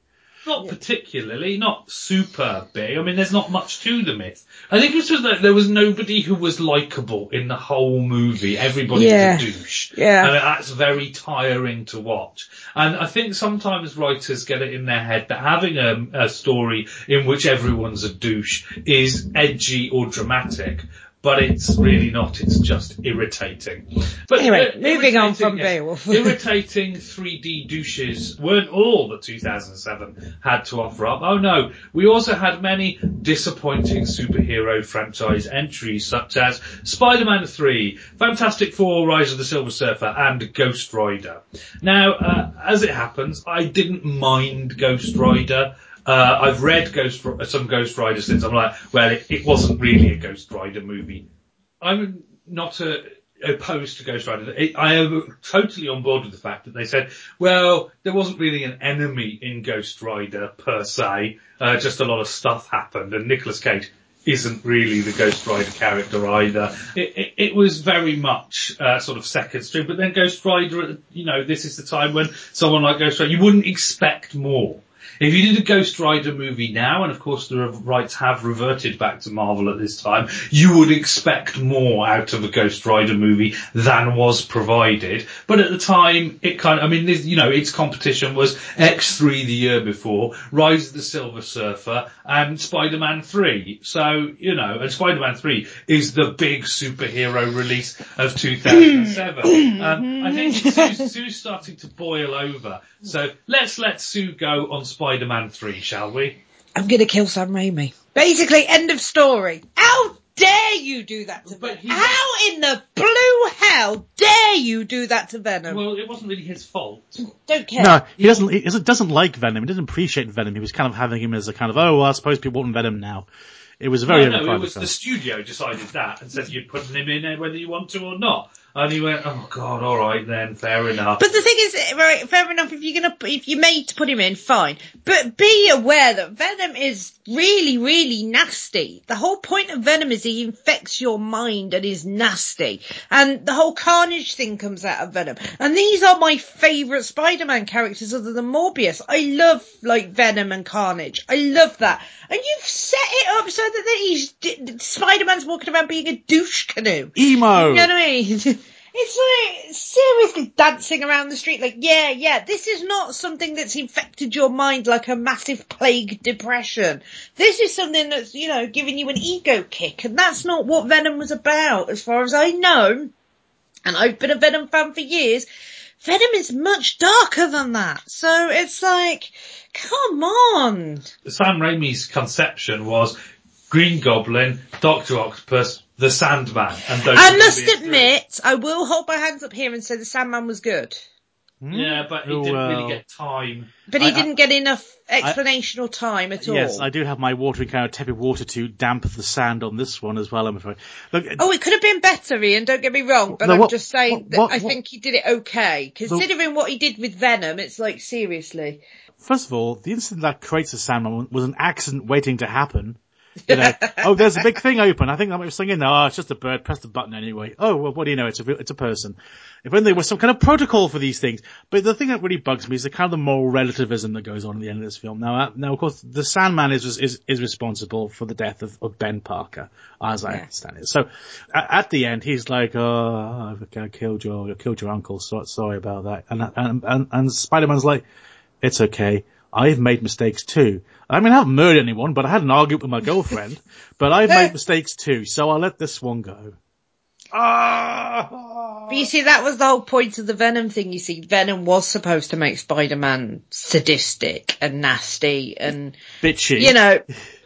Not particularly, not super big. I mean, there's not much to the myth. I think it's just that there was nobody who was likable in the whole movie. Everybody's Yeah. a douche. Yeah. And that's very tiring to watch. And I think sometimes writers get it in their head that having a, a story in which everyone's a douche is edgy or dramatic. But it's really not, it's just irritating. But Anyway, uh, moving on from. Beowulf. irritating 3D douches weren't all that 2007 had to offer up. Oh no, we also had many disappointing superhero franchise entries such as Spider-Man 3, Fantastic Four, Rise of the Silver Surfer and Ghost Rider. Now, uh, as it happens, I didn't mind Ghost Rider. Uh, I've read Ghost, some Ghost Rider since I'm like, well, it, it wasn't really a Ghost Rider movie. I'm not a, opposed to Ghost Rider. It, I am totally on board with the fact that they said, well, there wasn't really an enemy in Ghost Rider per se, uh, just a lot of stuff happened, and Nicolas Cage isn't really the Ghost Rider character either. It, it, it was very much uh, sort of second string, but then Ghost Rider, you know, this is the time when someone like Ghost Rider, you wouldn't expect more. If you did a Ghost Rider movie now, and of course the rights have reverted back to Marvel at this time, you would expect more out of a Ghost Rider movie than was provided. But at the time, it kind of, I mean, this, you know, its competition was X3 the year before, Rise of the Silver Surfer, and Spider-Man 3. So, you know, and Spider-Man 3 is the big superhero release of 2007. um, I think Sue's, Sue's starting to boil over. So let's let Sue go on Spider-Man 3, shall we? I'm gonna kill Sam Raimi. Basically, end of story. How dare you do that to But Venom? he- How in the blue hell dare you do that to Venom? Well, it wasn't really his fault. Don't care. No, he doesn't. He doesn't- doesn't like Venom. He doesn't appreciate Venom. He was kind of having him as a kind of, oh, well, I suppose people want Venom now. It was a very no, no, it was film. the studio decided that and said you're putting him in there whether you want to or not. And he went, oh god, alright then, fair enough. But the thing is, eh, right, fair enough, if you're gonna, if you're made to put him in, fine. But be aware that Venom is really, really nasty. The whole point of Venom is he infects your mind and is nasty. And the whole Carnage thing comes out of Venom. And these are my favourite Spider-Man characters other than Morbius. I love, like, Venom and Carnage. I love that. And you've set it up so that he's, Spider-Man's walking around being a douche canoe. Emo! You know what I mean? It's like seriously dancing around the street like, yeah, yeah, this is not something that's infected your mind like a massive plague depression. This is something that's, you know, giving you an ego kick and that's not what Venom was about as far as I know. And I've been a Venom fan for years. Venom is much darker than that. So it's like, come on. Sam Raimi's conception was Green Goblin, Doctor Octopus, the Sandman, and those. I must admit, I will hold my hands up here and say the Sandman was good. Hmm? Yeah, but he Oh, didn't well. really get time. But he I- I- didn't get enough explanation or time at all. Yes, I do have my watering can of tepid water to damp the sand on this one as well, I'm afraid. Look, uh, Oh, it could have been better, Ian. Don't get me wrong, but No, I'm what- just saying what- that what- I what- think he did it okay. Considering what he did with Venom, it's like seriously. first of all, the incident that creates a Sandman was an accident waiting to happen. You know, oh, there's a big thing open. I think that might be in there. Oh, it's just a bird. Press the button anyway. Oh, well, what do you know? It's a, it's a person. If only there was some kind of protocol for these things. But the thing that really bugs me is the kind of the moral relativism that goes on at the end of this film. Now, uh, now, of course, the Sandman is, is, is responsible for the death of, of Ben Parker, as I Yeah. understand it. So, at, at the end, he's like, oh, I killed your, I killed your uncle. So, sorry about that. And, and, and, and Spider-Man's like, it's okay. I've made mistakes too. I mean, I haven't murdered anyone, but I had an argument with my girlfriend. but I've made mistakes too, so I'll let this one go. Ah! But you see, that was the whole point of the Venom thing. You see, Venom was supposed to make Spider-Man sadistic and nasty and, Bitchy. you know,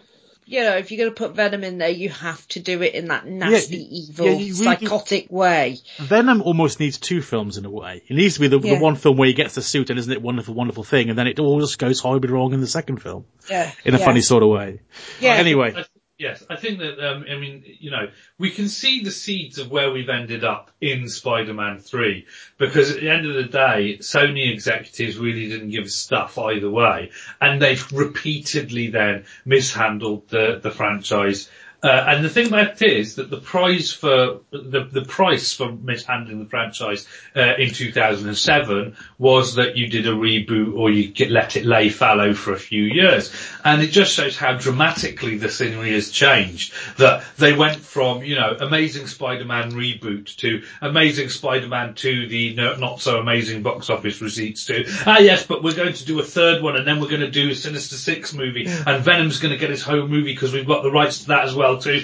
you know, if you're going to put Venom in there, you have to do it in that nasty, you- evil, yeah, you psychotic way. Venom almost needs two films in a way. It needs to be the, Yeah. the one film where he gets the suit and isn't it wonderful, wonderful thing, and then it all just goes horribly wrong in the second film. Yeah. In a yeah. funny sort of way. Yeah. Anyway. Yes, I think that, um, I mean, you know, we can see the seeds of where we've ended up in Spider-Man 3, because at the end of the day, Sony executives really didn't give a stuff either way, and they've repeatedly then mishandled the, the franchise. Uh, and the thing about it is that the prize for, the, the price for mishandling the franchise, uh, in 2007 was that you did a reboot or you get, let it lay fallow for a few years. And it just shows how dramatically the scenery has changed. That they went from, you know, Amazing Spider-Man reboot to Amazing Spider-Man 2, the no, not so amazing box office receipts to, ah yes, but we're going to do a third one and then we're going to do a Sinister Six movie and Venom's going to get his home movie because we've got the rights to that as well too.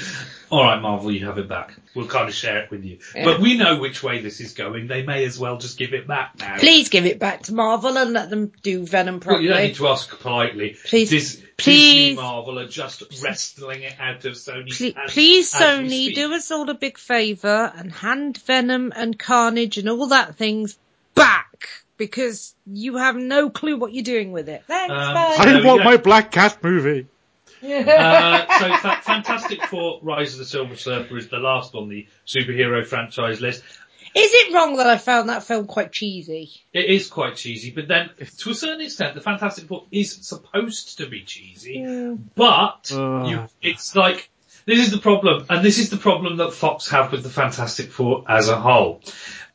Alright Marvel, you have it back. We'll kind of share it with you. But we know which way this is going. They may as well just give it back now. Please give it back to Marvel and let them do Venom Well, you don't need to ask politely. Please- Dis- please- Disney Marvel are just wrestling it out of Sony's Please, hands please as Sony, do us all a big favour and hand Venom and Carnage and all that things back because you have no clue what you're doing with it. Thanks, Um, bye. I There we want go. my Black Cat movie. Uh, so fa- Fantastic Four: Rise of the Silver Surfer is the last on the superhero franchise list. Is it wrong that I found that film quite cheesy? It is quite cheesy, but then to a certain extent, the Fantastic Four is supposed to be cheesy, but Ugh. you, it's like this is the problem, and this is the problem that Fox have with the Fantastic Four as a whole.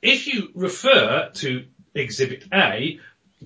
If you refer to Exhibit A,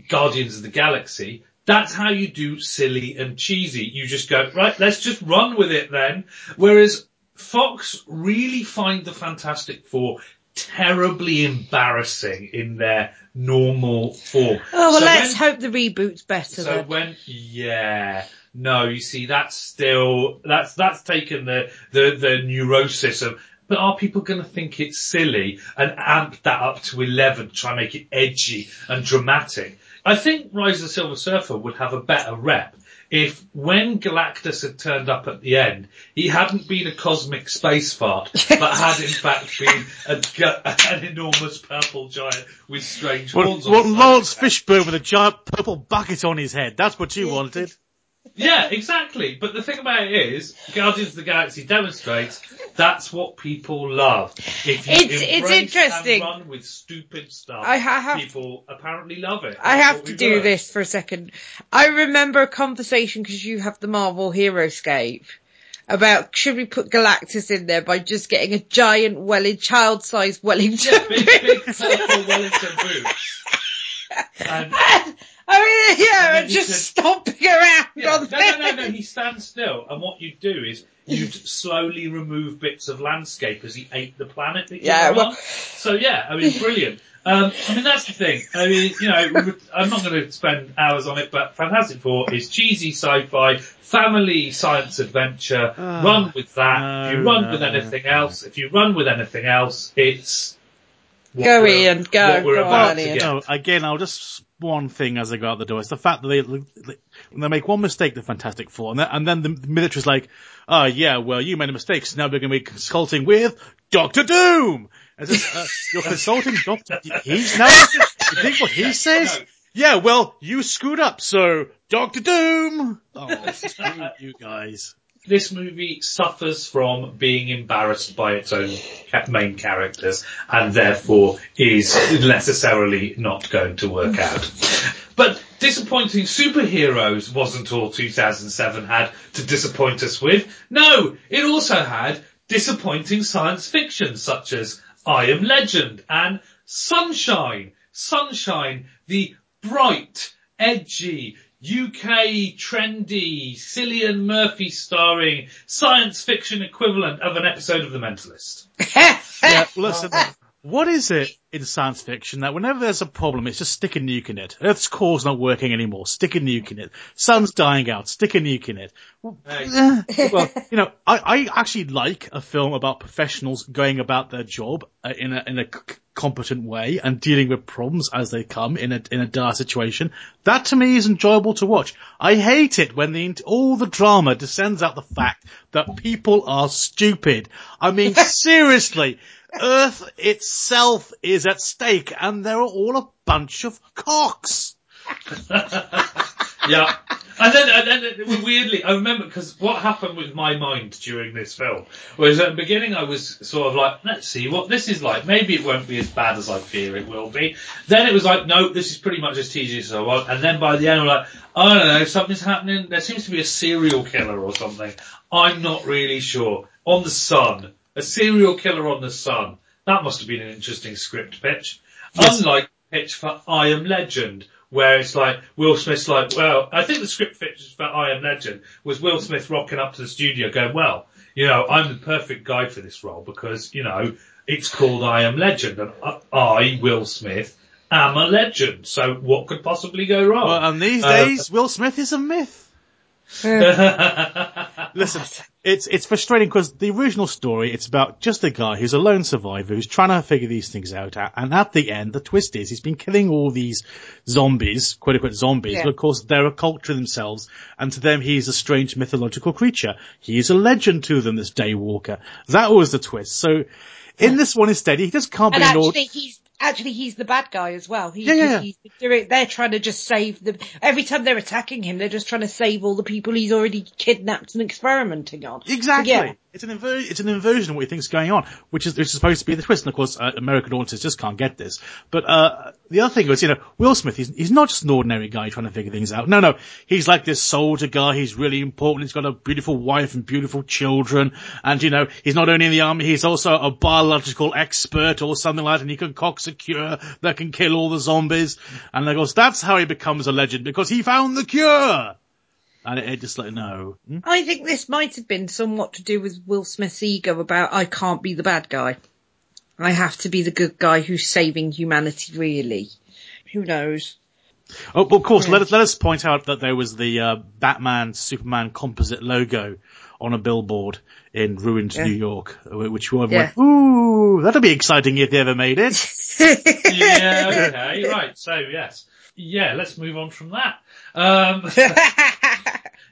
Guardians of the Galaxy, that's how you do silly and cheesy. You just go, right, let's just run with it then. Whereas Fox really find the Fantastic Four terribly embarrassing in their normal form. Oh, well, So let's when- hope the reboot's better so then. when, yeah, no, you see, that's still, that's, that's taken the, the, the neurosis of, but are people going to think it's silly and amp that up to 11, try and make it edgy and dramatic? I think Rise of the Silver Surfer would have a better rep if when Galactus had turned up at the end, he hadn't been a cosmic space fart, but had in fact been a, an enormous purple giant with strange What, horns on what the side Laurence of his head. Fishburne with a giant purple bucket on his head. That's what you wanted. Yeah, exactly. But the thing about it is, Guardians of the Galaxy demonstrates that's what people love. If you It's- it's embrace interesting. and run with stupid stuff, I ha- have- people apparently love it. I That's have what to do learned. this for a second. I remember a conversation because you have the Marvel Heroscape about should we put Galactus in there by just getting a giant welling, child-sized Wellington Yeah, big, big boot. purple Wellington boots. And, I mean, yeah, And and just could- stomping around yeah, on no, no, no, no, he stands still, and what you'd do is you'd slowly remove bits of landscape as he ate the planet that you Yeah, well- on. So yeah, I mean, brilliant. Um, I mean, that's the thing. I mean, you know, I'm not going to spend hours on it, but Fantastic Four is cheesy sci-fi, family science adventure. Ah, run with that. if you run no, with no. anything else, if you run with anything else, it's what Go, we're- Ian, go, what we're go about on, to Ian. get. No, again, I'll just one thing as I go out the door. It's the fact that they, they when they make one mistake, the Fantastic Four, and then, and then the military's like, "Oh yeah, well you made a mistake, so now we're going to be consulting with Doctor Doom." And it's, uh, you're consulting Doctor. He's now. You think what he says? No. Yeah, well, you screwed up, so Doctor Doom. Oh, screw you guys. This movie suffers from being embarrassed by its own main characters and therefore is necessarily not going to work out. But disappointing superheroes wasn't all 2007 had to disappoint us with. No, it also had disappointing science fiction such as I Am Legend and Sunshine. Sunshine, the bright, edgy, UK trendy, Cillian Murphy starring science fiction equivalent of an episode of The Mentalist. Yeah, listen, what is it in science fiction that whenever there's a problem, it's just stick a nuke in it? Earth's core's not working anymore, stick a nuke in it. Sun's dying out, stick a nuke in it. Well, eh, well, you know, I, I actually like a film about professionals going about their job uh, in a, in a c- competent way and dealing with problems as they come in a, in a dire situation. That to me is enjoyable to watch. I hate it when the, all the drama descends out the fact that people are stupid. I mean, seriously. Earth itself is at stake and they're all a bunch of cocks. Yeah. And then, and then weirdly, I remember because what happened with my mind during this film was at the beginning I was sort of like, let's see what this is like. Maybe it won't be as bad as I fear it will be. Then it was like, no, this is pretty much as tedious as I want. And then by the end, I'm like, I don't know, something's happening. There seems to be a serial killer or something. I'm not really sure. On the sun, a serial killer on the sun. That must have been an interesting script pitch. Unlike pitch for I Am Legend, where it's like Will Smith's like, well, I think the script pitch for I Am Legend was Will Smith rocking up to the studio going, well, you know, I'm the perfect guy for this role because, you know, it's called I Am Legend and I- I, Will Smith, am a legend. So what could possibly go wrong? Well, and these Uh, days, Will Smith is a myth. Listen, it's it's frustrating because the original story it's about just a guy who's a lone survivor who's trying to figure these things out, and at the end, the twist is he's been killing all these zombies, quote unquote zombies, Yeah. but of course they're a culture themselves, and to them he's a strange mythological creature. He is a legend to them, this Daywalker. That was the twist. So. In this one instead, he just can't And be actually, he's actually he's the bad guy as well. He, Yeah, yeah, yeah. He's doing, they're trying to just save the. Every time they're attacking him, they're just trying to save all the people he's already kidnapped and experimenting on. Exactly. Yeah. It's an inver- it's an inversion of what you think's is going on, which is, which is supposed to be the twist. And of course, uh, American audiences just can't get this. But, uh, the other thing was, you know, Will Smith, he's, he's not just an ordinary guy trying to figure things out. No, no. He's like this soldier guy. He's really important. He's got a beautiful wife and beautiful children. And, you know, he's not only in the army, he's also a biological expert or something like that. And he can concocts a cure that can kill all the zombies. And of course, that's how he becomes a legend because he found the cure. And it, it just like, no. Hmm? I think this might have been somewhat to do with Will Smith's ego about I can't be the bad guy. I have to be the good guy who's saving humanity. Really, who knows? Oh, but of course, let us let us point out that there was the uh, Batman Superman composite logo on a billboard in ruined Yeah. New York, uh, which one Yeah. went, ooh, that'll be exciting if they ever made it. yeah, okay, right. So yes. Yeah, let's move on from that. Um,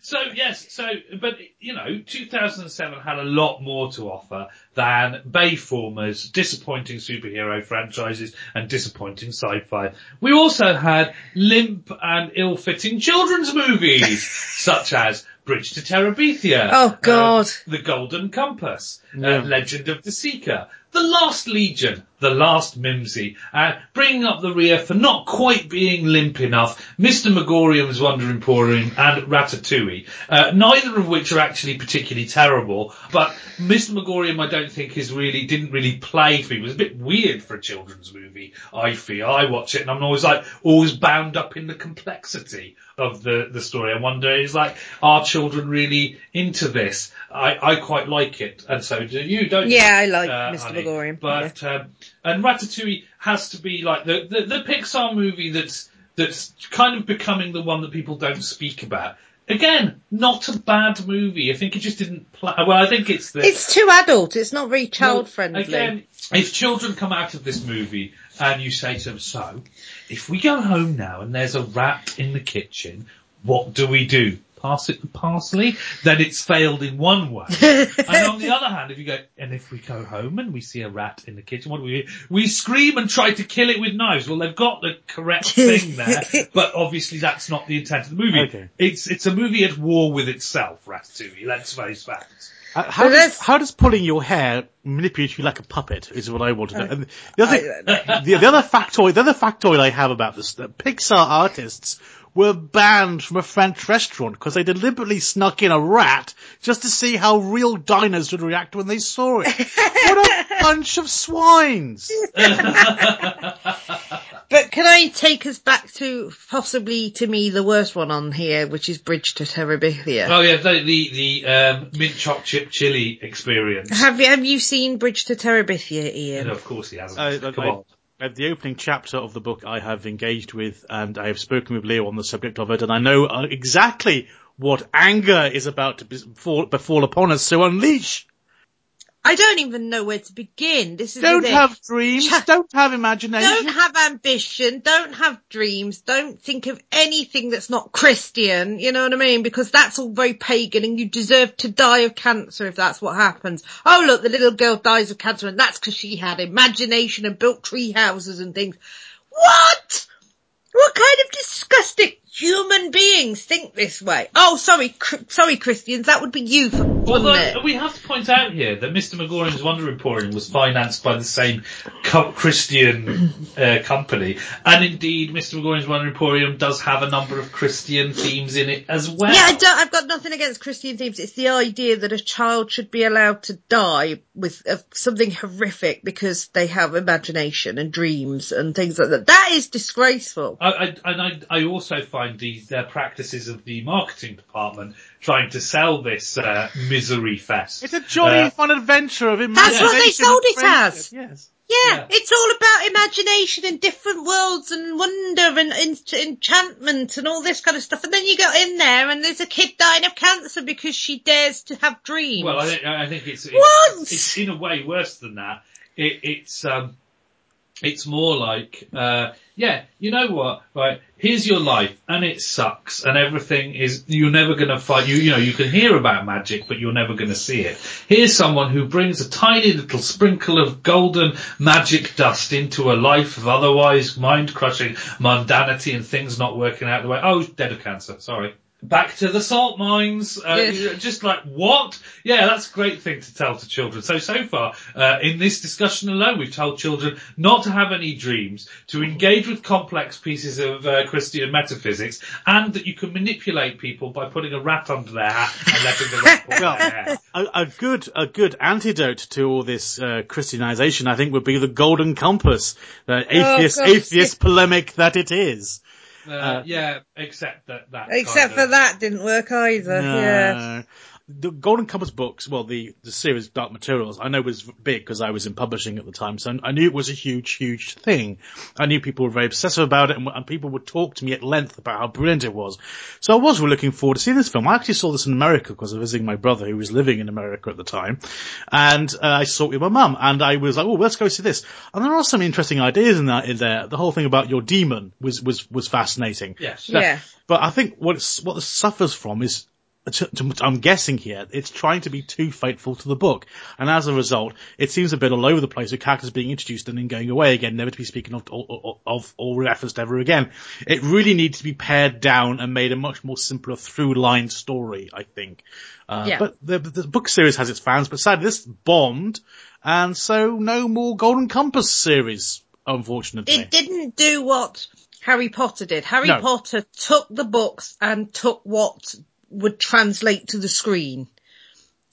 So yes, so but you know, 2007 had a lot more to offer than Bayformers, disappointing superhero franchises, and disappointing sci-fi. We also had limp and ill-fitting children's movies, such as Bridge to Terabithia, Oh, God. uh, The Golden Compass, uh, Legend of the Seeker, The Last Legion, The Last Mimsy, uh, bringing up the rear for not quite being limp enough, Mr. Magorium's Wonder Emporium and Ratatouille, uh, neither of which are actually particularly terrible, but Mr. Magorium I don't think is really, didn't really play for me. It was a bit weird for a children's movie, I feel. I watch it and I'm always like, always bound up in the complexity of the, the story. I wonder, is like, are children really into this? I, I quite like it, and so do you, don't you? Yeah, I like uh, Mr. honey? Magorium, But, um, and Ratatouille has to be like the, the, the Pixar movie that's, that's kind of becoming the one that people don't speak about. Again, not a bad movie. I think it just didn't play, well, I think it's the, It's too adult. It's not very child friendly. Again, if children come out of this movie and you say to them, so, if we go home now and there's a rat in the kitchen, what do we do? Pass it the parsley, then it's failed in one way. and on the other hand, if you go, and if we go home and we see a rat in the kitchen, what do we do? We scream and try to kill it with knives. Well, they've got the correct thing there, but obviously that's not the intent of the movie. Okay. It's, it's a movie at war with itself, Ratatouille, let's face facts. Uh, how, does, how does pulling your hair manipulate you like a puppet is what I want to know. And the other, the, the other factoid, the other factoid I have about this, that Pixar artists were banned from a French restaurant because they deliberately snuck in a rat just to see how real diners would react when they saw it. what a bunch of swines! But can I take us back to possibly to me the worst one on here, which is Bridge to Terabithia? Oh yeah, the, the, the, um, mint chopped chip chili experience. Have you have you seen Bridge to Terabithia, Ian? No, of course he hasn't. I- I- Come I- on. At the opening chapter of the book I have engaged with and I have spoken with Leo on the subject of it and I know uh, exactly what anger is about to befall, befall upon us, so unleash! I don't even know where to begin. This is Don't have dreams, don't have imagination. Don't have ambition, don't have dreams, don't think of anything that's not Christian, you know what I mean? Because that's all very pagan and you deserve to die of cancer if that's what happens. Oh look, the little girl dies of cancer and that's because she had imagination and built tree houses and things. What? What kind of disgusting human beings think this way? Oh, sorry, cr- sorry Christians, that would be you, wouldn't Although we have to point out here that Mr. McGoran's Wonder Emporium was financed by the same Christian uh, company, and indeed Mr. McGoran's Wonder Emporium does have a number of Christian themes in it as well. Yeah, I don't, I've got nothing against Christian themes. It's the idea that a child should be allowed to die with uh, something horrific because they have imagination and dreams and things like that. That is disgraceful. I, I, and I, I also find these uh, practices of the marketing department trying to sell this uh, misery fest. It's a jolly Uh, fun adventure of imagination. That's what they sold and it as. Yes. Yeah, Yeah. it's all about imagination and different worlds and wonder and en- enchantment and all this kind of stuff. And then you go in there and there's a kid dying of cancer because she dares to have dreams. Well, I think, I think it's, it's, it's in a way worse than that. It, it's, um, it's more like, uh, yeah, you know what, right, here's your life and it sucks and everything is, you're never gonna find, you, you know, you can hear about magic, but you're never gonna see it. Here's someone who brings a tiny little sprinkle of golden magic dust into a life of otherwise mind crushing mundanity and things not working out the way, oh, dead of cancer, sorry. Back to the salt mines. Uh, Yeah. Just like what? Yeah, that's a great thing to tell to children. So so far uh, in this discussion alone, we've told children not to have any dreams, to engage with complex pieces of uh, Christian metaphysics, and that you can manipulate people by putting a rat under their hat and letting the rat pull Well, their hair. A, a good, a good antidote to all this uh, Christianization, I think, would be the Golden Compass, the atheist, gosh, atheist polemic that it is. Uh, yeah, except that that. Except for of- that didn't work either. Yeah. No. The Golden Compass books, well, the, the series Dark Materials, I know was big because I was in publishing at the time, so I knew it was a huge, huge thing. I knew people were very obsessive about it and, and people would talk to me at length about how brilliant it was. So I was really looking forward to seeing this film. I actually saw this in America because I was visiting my brother who was living in America at the time. And uh, I saw it with my mum and I was like, oh, let's go see this. And there are some interesting ideas in that, in there. The whole thing about your demon was, was, was fascinating. Yes. Yeah. But I think what it's, what this suffers from is, to, to, I'm guessing here, it's trying to be too faithful to the book, and as a result, it seems a bit all over the place with characters being introduced and then going away again, never to be speaken of, of, of or referenced ever again. It really needs to be pared down and made a much more simpler through line story, I think. Uh, Yeah. But the, the book series has its fans, but sadly this bombed, and so no more Golden Compass series, unfortunately. It didn't do what Harry Potter did. Harry No. Potter took the books and took what would translate to the screen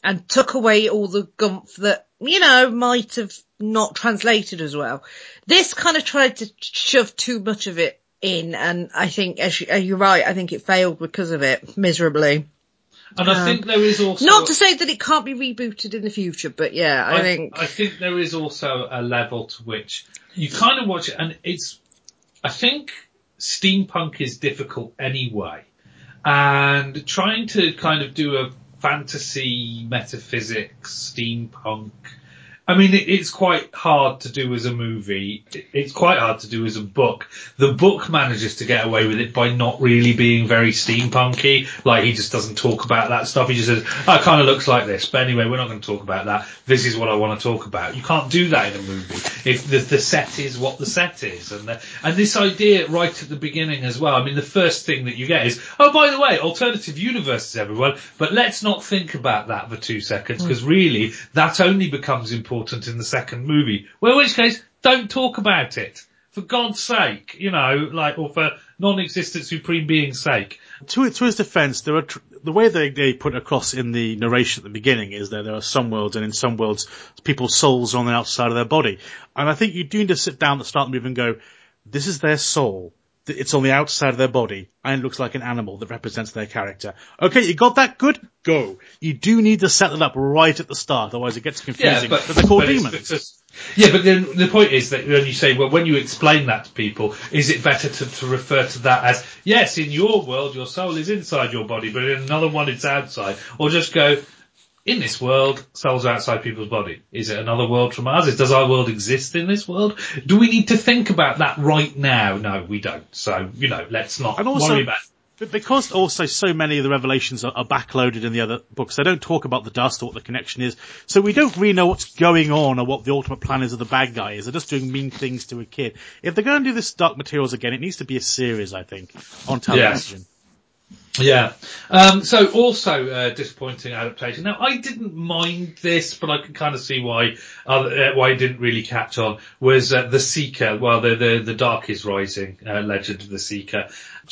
and took away all the gumph that, you know, might have not translated as well. This kind of tried to shove too much of it in and I think, as you, you're right, I think it failed because of it miserably. And I think there is also Not to say that it can't be rebooted in the future, but yeah, I, think, I think there is also a level to which you kind of watch it, and it's. I think steampunk is difficult anyway, and trying to kind of do a fantasy metaphysics steampunk. I mean, it, it's quite hard to do as a movie. It- It's quite hard to do as a book. The book manages to get away with it by not really being very steampunky. Like he just doesn't talk about that stuff. He just says, "Oh, it kind of looks like this." But anyway, we're not going to talk about that. This is what I want to talk about. You can't do that in a movie if the, the set is what the set is, and the, and this idea right at the beginning as well. I mean, the first thing that you get is, "Oh, by the way, alternative universes, everyone." But let's not think about that for two seconds because hmm. really that only becomes important in the second movie. Well, in which case, don't talk about it. For God's sake, you know, like, or for non-existent supreme being's sake. to, to his defense, there are tr- the way they, they put across in the narration at the beginning is that there are some worlds, and in some worlds, people's souls are on the outside of their body. And I think you do need to sit down at the start of the movie and go, this is their soul. It's on the outside of their body, and it looks like an animal that represents their character. Okay, you got that? Good? Go. You do need to set it up right at the start, otherwise it gets confusing. Yeah, but, they're called but it's demons. because- yeah, but then the point is that when you say, well, when you explain that to people, is it better to, to refer to that as, yes, in your world, your soul is inside your body, but in another one, it's outside, or just go, in this world, souls are outside people's body. Is it another world from ours? Does our world exist in this world? Do we need to think about that right now? No, we don't. So, you know, let's not And also- worry about But because also so many of the revelations are, are backloaded in the other books, they don't talk about the dust or what the connection is. So we don't really know what's going on or what the ultimate plan is of the bad guy is. They're just doing mean things to a kid. If they're going to do this Dark Materials again, it needs to be a series, I think, on television. Yeah. Um, so also uh, disappointing adaptation. Now I didn't mind this, but I can kind of see why uh, why it didn't really catch on. Was uh, the Seeker? Well, the the the Dark is Rising, uh, Legend of the Seeker.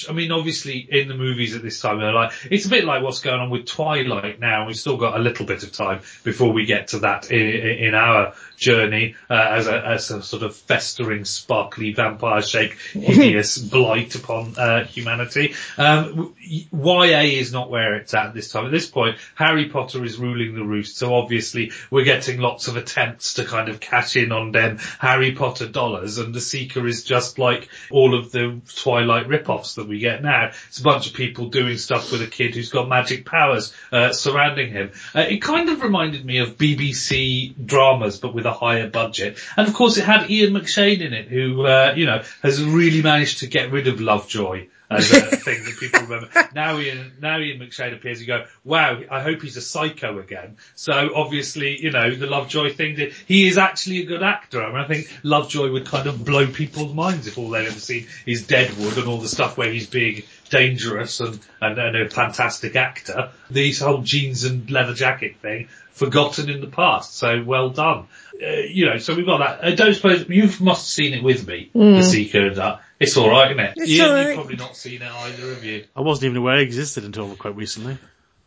I mean, obviously in the movies at this time, like it's a bit like what's going on with Twilight now. We've still got a little bit of time before we get to that in, in our journey uh, as a as a sort of festering, sparkly vampire shaped hideous blight upon uh, humanity. Um, YA is not where it's at this time. At this point, Harry Potter is ruling the roost, so obviously we're getting lots of attempts to kind of cash in on them Harry Potter dollars, and The Seeker is just like all of the Twilight rip-offs that we get now. It's a bunch of people doing stuff with a kid who's got magic powers uh, surrounding him. Uh, it kind of reminded me of BBC dramas, but with a higher budget. And of course, it had Ian McShane in it, who uh, you know has really managed to get rid of Lovejoy as a thing that people remember. Now Ian, now Ian McShane appears, you go, wow, I hope he's a psycho again. So obviously, you know, the Lovejoy thing, did, he is actually a good actor. I mean, I think Lovejoy would kind of blow people's minds if all they'd ever seen is Deadwood and all the stuff where he's being dangerous and, and, and a fantastic actor. These whole jeans and leather jacket thing, forgotten in the past. So well done. Uh, you know, so we've got that. I don't suppose you must have seen it with me, The Seeker and that. It's alright, isn't it? It's Ian, all right. you've probably not seen it either of you. I wasn't even aware it existed until quite recently.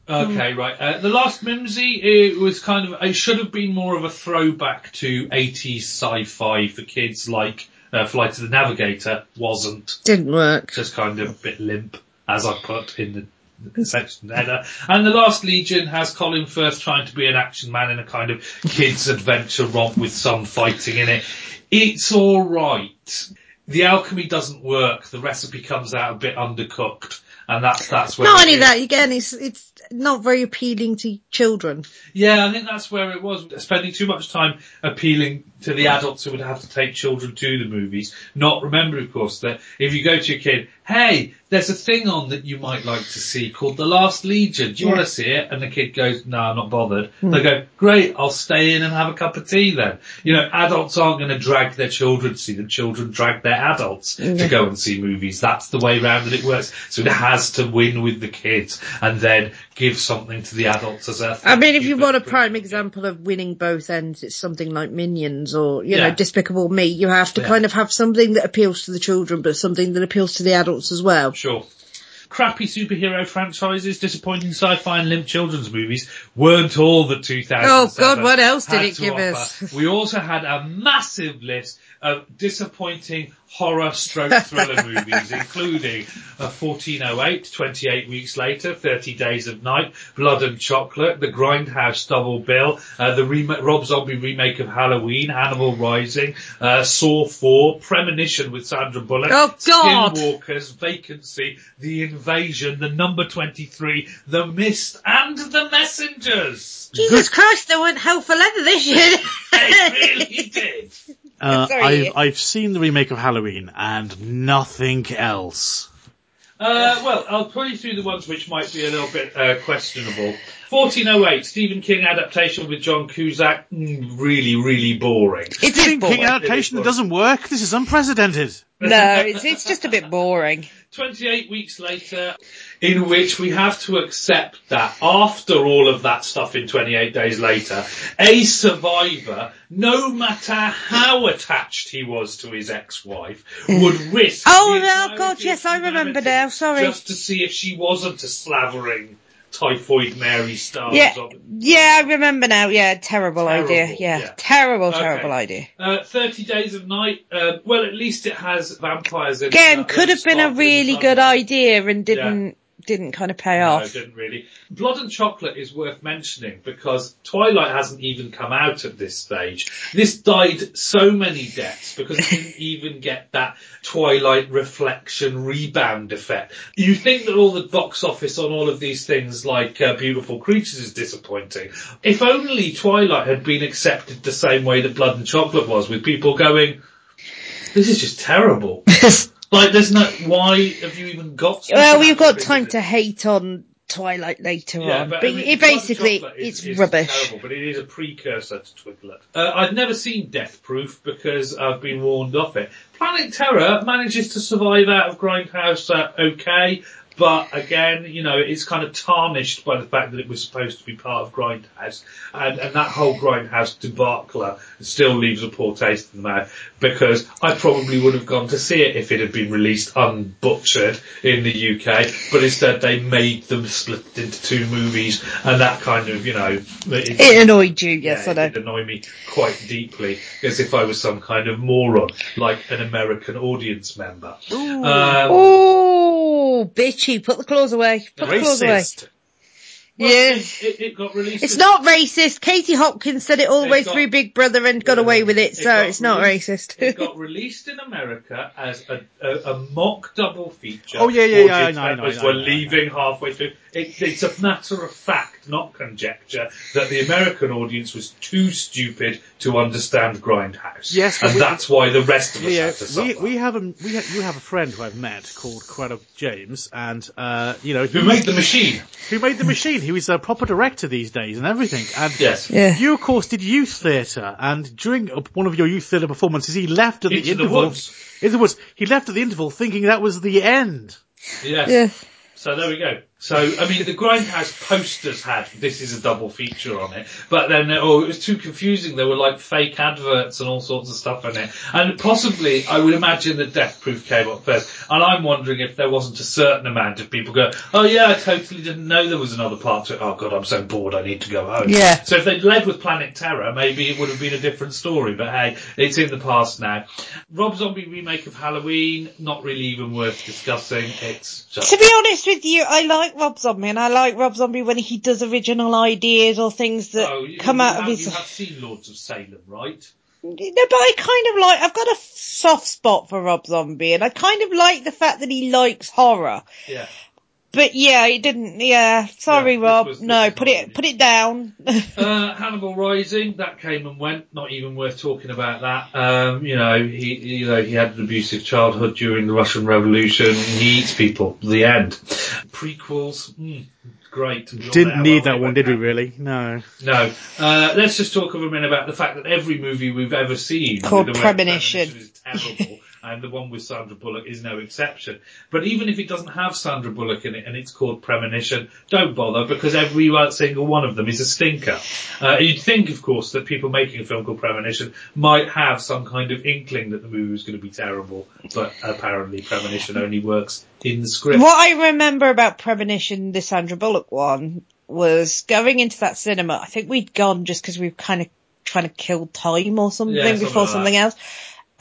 Okay, right. Uh, the last Mimzy, it was kind of, it should have been more of a throwback to 80s sci-fi for kids like uh, Flight of the Navigator. Wasn't. Didn't work. Just kind of a bit limp, as I put in the section header. And the Last Legion has Colin Firth trying to be an action man in a kind of kids adventure romp with some fighting in it. It's alright. The alchemy doesn't work. The recipe comes out a bit undercooked. And that's, that's where Not only is. that, again, it's it's not very appealing to children. Yeah, I think that's where it was. Spending too much time appealing to the adults who would have to take children to the movies. Not remember, of course, that if you go to your kid, hey, there's a thing on that you might like to see called The Last Legion. Do you Yeah. want to see it? And the kid goes, no, I'm not bothered. Hmm. They go, great, I'll stay in and have a cup of tea then. You know, adults aren't going to drag their children to see them. Children drag their adults to go and see movies. That's the way round that it works. So it has to win with the kids and then give something to the adults as a I mean, if you want a prime example of winning both ends, it's something like Minions or, you Yeah. know, Despicable Me. You have to Yeah. kind of have something that appeals to the children, but something that appeals to the adults as well. Sure. Crappy superhero franchises, disappointing sci-fi and limp children's movies weren't all that 2000. Oh, God, what else did it give offer. us? We also had a massive list of disappointing horror stroke thriller movies, including uh, 1408, 28 weeks later, 30 Days of Night, Blood and Chocolate, The Grindhouse Double Bill, uh, the rem- Rob Zombie remake of Halloween, Hannibal Rising, uh, Saw 4, Premonition with Sandra Bullock, Oh, God. Skinwalkers, Vacancy, The Invasion, The Number 23, The Mist, and and the messengers. Jesus Christ, they went hell for leather this year. They really did. Uh, Sorry. I've, I've seen the remake of Halloween and nothing else. Uh, well, I'll pull you through the ones which might be a little bit uh, questionable. 1408, Stephen King adaptation with John Cusack, mm, really, really boring. It's Stephen boring. King adaptation that doesn't work. This is unprecedented. No, it's it's just a bit boring. 28 weeks later, in which we have to accept that after all of that stuff in 28 days later, a survivor, no matter how attached he was to his ex-wife, would risk. Oh, no, entirety God, yes, I remember now, sorry. Just to see if she wasn't a slavering typhoid Mary Star. Yeah, yeah, I remember now. Yeah, terrible, Terrible, idea. Yeah, yeah. terrible, Okay. terrible idea. Uh, 30 Days of Night, uh, well, at least it has vampires in it. Again, could have been a really good idea and didn't didn't kind of pay No, off. it didn't really. Blood and Chocolate is worth mentioning because Twilight hasn't even come out at this stage. This died so many deaths because it didn't even get that Twilight reflection rebound effect. You think that all the box office on all of these things like uh, Beautiful Creatures is disappointing. If only Twilight had been accepted the same way that Blood and Chocolate was with people going, this is just terrible. like there's no, why have you even got Well, we've got time to hate on Twilight later yeah, on, but, but, I mean, it basically is- it's is rubbish. Terrible, but it is a precursor to Twiglet. Uh, I've never seen Death Proof because I've been warned off it. Planet Terror manages to survive out of Grindhouse uh, okay, but again, you know, it's kind of tarnished by the fact that it was supposed to be part of Grindhouse, and, and that whole Grindhouse debacle still leaves a poor taste in the mouth because I probably would have gone to see it if it had been released unbutchered in the UK, but instead they made them split into two movies, and that kind of, you know, it, It annoyed you, yes, yeah, I know. it did annoy me quite deeply, as if I was some kind of moron, like an American audience member. Um, Oh, bitchy! Put the claws away. Put the claws away. Racist. well, Yeah. it, it, it got released. It's as- not racist. Katie Hopkins said it all the way got- through Big Brother and got away with it, It so got it's not released- racist. it got released in America as a, a, a mock double feature. Oh, yeah, yeah, yeah, I Audience know, I know, I know, were I know, I know. leaving halfway through. It, it's a matter of fact, not conjecture, that the American audience was too stupid to understand Grindhouse. Yes, and we- that's why the rest of us Yeah, had to we, suffer. we have a we ha- you have a friend who I've met called Craddock James, and uh, you know Who made the machine? who made the machine. He was a proper director these days and everything. And Yes. Yeah. you of course did youth theatre, and during uh, one of your youth theatre performances, he left at the Into the interval. woods. In the woods, he left at the interval thinking that was the end. Yes. Yeah. So there we go. So, I mean, the Grindhouse posters had this is a double feature on it, but then, oh, it was too confusing. There were like fake adverts and all sorts of stuff in it. And possibly, I would imagine that Death Proof came up first. And I'm wondering if there wasn't a certain amount of people go, oh yeah, I totally didn't know there was another part to it. Oh god, I'm so bored, I need to go home. Yeah. So if they'd led with Planet Terror, maybe it would have been a different story, but hey, it's in the past now. Rob Zombie remake of Halloween, not really even worth discussing. It's just To be honest with you, I like Rob Zombie, and I like Rob Zombie when he does original ideas or things that Oh, come out have, of his. You have seen Lords of Salem, right? No, but I kind of like. I've got a soft spot for Rob Zombie, and I kind of like the fact that he likes horror. Yeah. But yeah, he didn't. Yeah, sorry, Yeah, Rob. was- no, put it put it down. Uh, Hannibal Rising, that came and went. Not even worth talking about that. Um, you know, he, you know, he had an abusive childhood during the Russian Revolution. He eats people. The end. Prequels, mm, great. Didn't need that one, did we? Really? No. No. Uh, let's just talk for a minute about the fact that every movie we've ever seen Called with Premonition. is terrible, and the one with Sandra Bullock is no exception. But even if it doesn't have Sandra Bullock in it and it's called Premonition, don't bother because every single one of them is a stinker. Uh, you'd think, of course, that people making a film called Premonition might have some kind of inkling that the movie was going to be terrible, but apparently Premonition only works in the script. what I remember about Premonition, the Sandra Bullock one, was going into that cinema. I think we'd gone just because we were kind of trying to kill time or something Yeah, before like something else.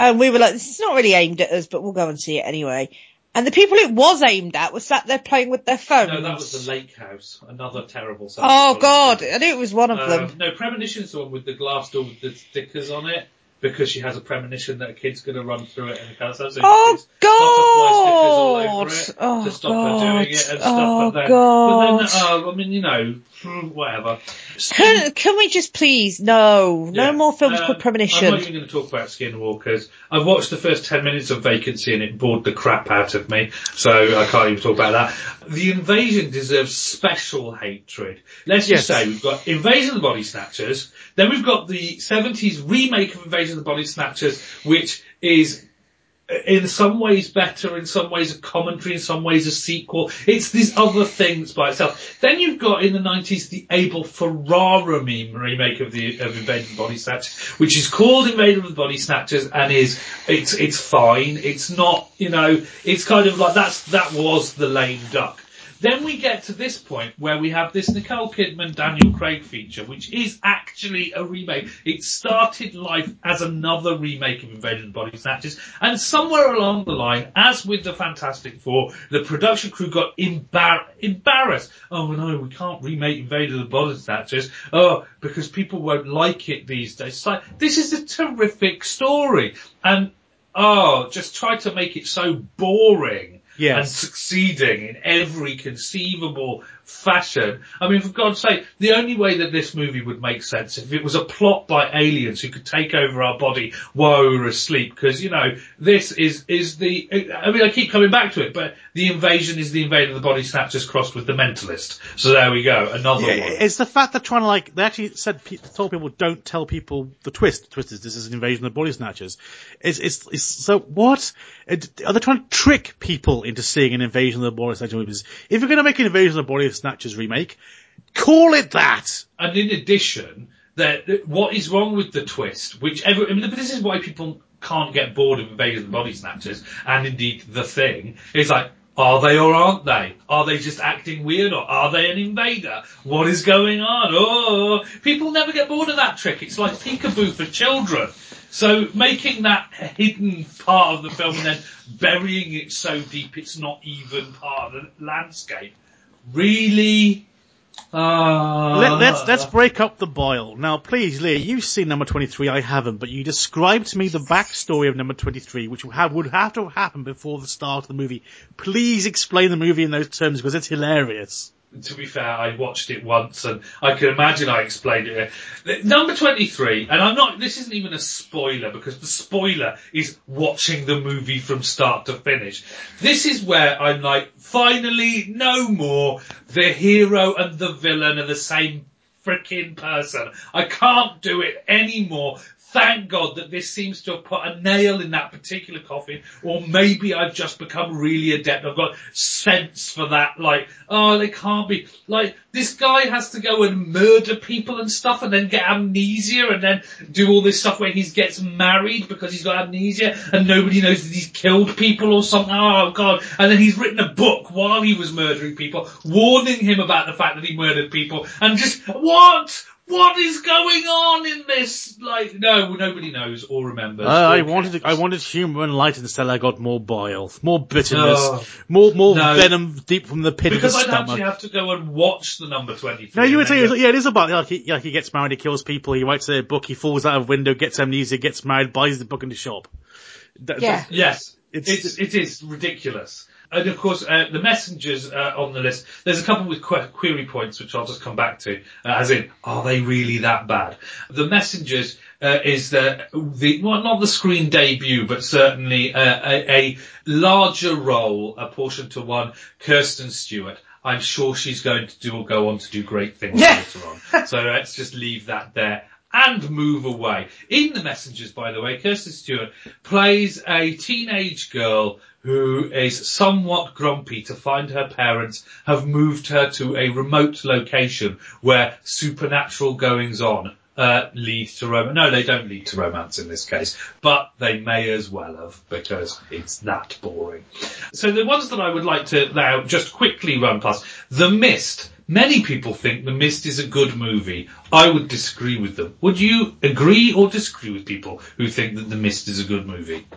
And we were like, this is not really aimed at us, but we'll go and see it anyway. And the people it was aimed at were sat there playing with their phones. No, that was the Lake House, another terrible. Oh god. I knew it was one of Um, them. no, Premonition's the one with the glass door with the stickers on it. Because she has a premonition that a kid's going to run through it and kind of. So Oh, butterfly stickers all over God. it Oh, to stop her doing it and God. stuff. Oh, but then, God. but then, uh, I mean, you know, whatever. Can, can we just please, no, no more films Um, called I'm Premonition. not even going to talk about Skinwalkers. I've watched the first 10 minutes of Vacancy and it bored the crap out of me, so I can't even talk about that. The Invasion deserves special hatred. Let's just Yes. say we've got Invasion of the Body Snatchers, then we've got the 70s remake of Invasion of the Body Snatchers, which is uh, in some ways better, in some ways a commentary, in some ways a sequel. It's these other things by itself. Then you've got in the 90s the Abel Ferrara meme remake of the of Invasion of the Body Snatchers, which is called Invasion of the Body Snatchers and is it's it's fine. It's not you know it's kind of like that's that was the lame duck. Then we get to this point where we have this Nicole Kidman Daniel Craig feature, which is actually a remake. It started life as another remake of Invasion of the Body Snatchers, and somewhere along the line, as with the Fantastic Four, the production crew got embar- embarrassed. Oh no, we can't remake Invasion of the Body Snatchers. Oh, because people won't like it these days. It's like, this is a terrific story. And, oh, just try to make it so boring Yes. and succeeding in every conceivable fashion. I mean, for God's sake, the only way that this movie would make sense if it was a plot by aliens who could take over our body while we were asleep. Because you know, this is is the. I mean, I keep coming back to it, but the invasion is the invasion of the body snatchers crossed with the mentalist. So there we go, another Yeah, one. it's the fact that trying to like they actually said told people don't tell people the twist. The twist is this is an invasion of the body snatchers. It's it's, it's so what are they trying to trick people into seeing an invasion of the body snatchers? If you're going to make an invasion of the body snatchers remake, call it that. And in addition, that what is wrong with the twist, which every, I mean, this is why people can't get bored of Invaders and Body Snatchers, and indeed the thing is like, are they or aren't they? Are they just acting weird or are they an invader? What is going on? Oh, people never get bored of that trick. It's like peekaboo for children. So making that hidden part of the film and then burying it so deep it's not even part of the landscape. Really? Uh, Let, let's let's break up the boil now, please, Leah. You've seen number twenty three. I haven't, but you described to me the backstory of number twenty three, which would have, would have to happen before the start of the movie. Please explain the movie in those terms because it's hilarious. To be fair, I watched it once and I can imagine I explained it. Number 23, and I'm not, this isn't even a spoiler because the spoiler is watching the movie from start to finish. This is where I'm like, finally, no more. The hero and the villain are the same freaking person. I can't do it anymore. Thank God that this seems to have put a nail in that particular coffin, or maybe I've just become really adept. I've got sense for that. Like, oh, they can't be like this guy has to go and murder people and stuff, and then get amnesia, and then do all this stuff where he gets married because he's got amnesia, and nobody knows that he's killed people or something. Oh God! And then he's written a book while he was murdering people, warning him about the fact that he murdered people, and just what? What is going on in this? Like, no, nobody knows or remembers. Uh, I or wanted cares. I wanted humour and light instead. I got more boil, more bitterness, Oh. more more No. venom deep from the pit because of I'd the stomach. actually have to go and watch the number twenty. No, you were saying, yeah, it is about, like, he, like, he gets married, he kills people, he writes a book, he falls out of a window, gets amnesia, gets married, buys the book in the shop. That- Yeah. Yes, It's- it's, it is ridiculous. And of course, uh, the messengers uh, on the list. There's a couple with que- query points which I'll just come back to. Uh, as in, are they really that bad? The messengers uh, is the the well, not the screen debut, but certainly uh, a, a larger role apportioned to one Kirsten Stewart. I'm sure she's going to do go on to do great things Yeah. later on. So let's just leave that there and move away. In The Messengers, by the way, Kirsten Stewart plays a teenage girl who is somewhat grumpy to find her parents have moved her to a remote location where supernatural goings on uh, lead to romance. No, they don't lead to romance in this case, but they may as well have because it's that boring. So the ones that I would like to now just quickly run past. The Mist. Many people think The Mist is a good movie. I would disagree with them. Would you agree or disagree with people who think that The Mist is a good movie?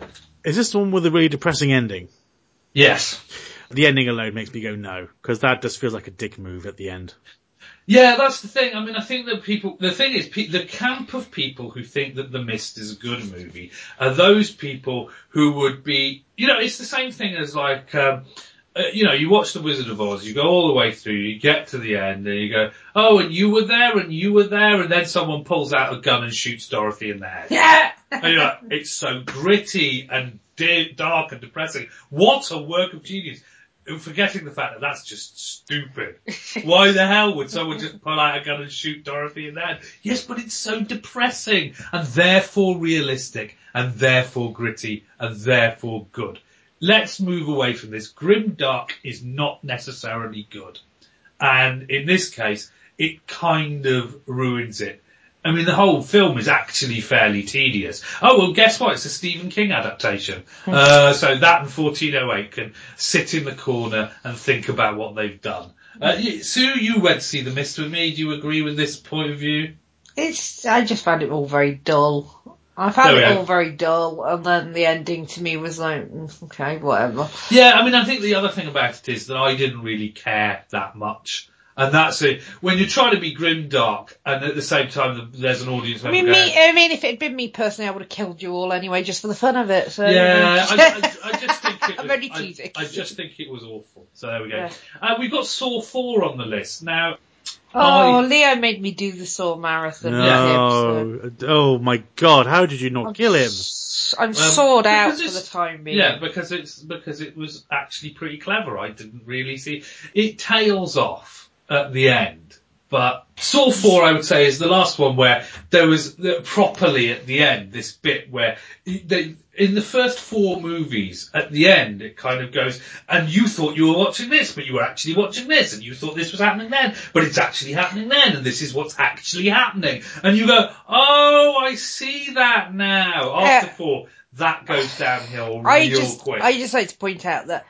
Is this the one with a really depressing ending? Yes. The ending alone makes me go no, because that just feels like a dick move at the end. Yeah, that's the thing. I mean, I think that people, the thing is, pe- the camp of people who think that The Mist is a good movie are those people who would be, you know, it's the same thing as like, um, Uh, you know, you watch The Wizard of Oz, you go all the way through, you get to the end, and you go, oh, and you were there, and you were there, and then someone pulls out a gun and shoots Dorothy in the head. Yeah. And you're like, it's so gritty and de- dark and depressing. What a work of genius. Forgetting the fact that that's just stupid. Why the hell would someone just pull out a gun and shoot Dorothy in the head? Yes, but it's so depressing and therefore realistic and therefore gritty and therefore good. Let's move away from this. Grim Dark is not necessarily good. And in this case, it kind of ruins it. I mean, the whole film is actually fairly tedious. Oh, well, guess what? It's a Stephen King adaptation. uh, so that and 1408 can sit in the corner and think about what they've done. Uh, Sue, you went to see The Mist with me. Do you agree with this point of view? It's, I just found it all very dull. I found it all very dull, and then the ending to me was like, mm, okay, whatever. Yeah, I mean, I think the other thing about it is that I didn't really care that much. And that's it. When you're trying to be grim dark, and at the same time there's an audience I mean, going, me, I mean, if it had been me personally, I would have killed you all anyway, just for the fun of it. So Yeah, I, I, I just think it I'm was, only I. I just think it was awful. So there we go. Yeah. Uh, we've got Saw 4 on the list. Now, oh, I- Leo made me do the Saw marathon. with him, No. Oh my god, how did you so- not kill him? I'm Um, sawed out for the time being. yeah, because it's, because it was actually pretty clever. I didn't really see, it tails off at the end. But Saw 4, I would say, is the last one where there was the, properly at the end this bit where they, in the first four movies, at the end, it kind of goes, and you thought you were watching this, but you were actually watching this, and you thought this was happening then, but it's actually happening then, and this is what's actually happening. And you go, oh, I see that now. After Yeah. four, that goes downhill real I just, quick. I just like to point out that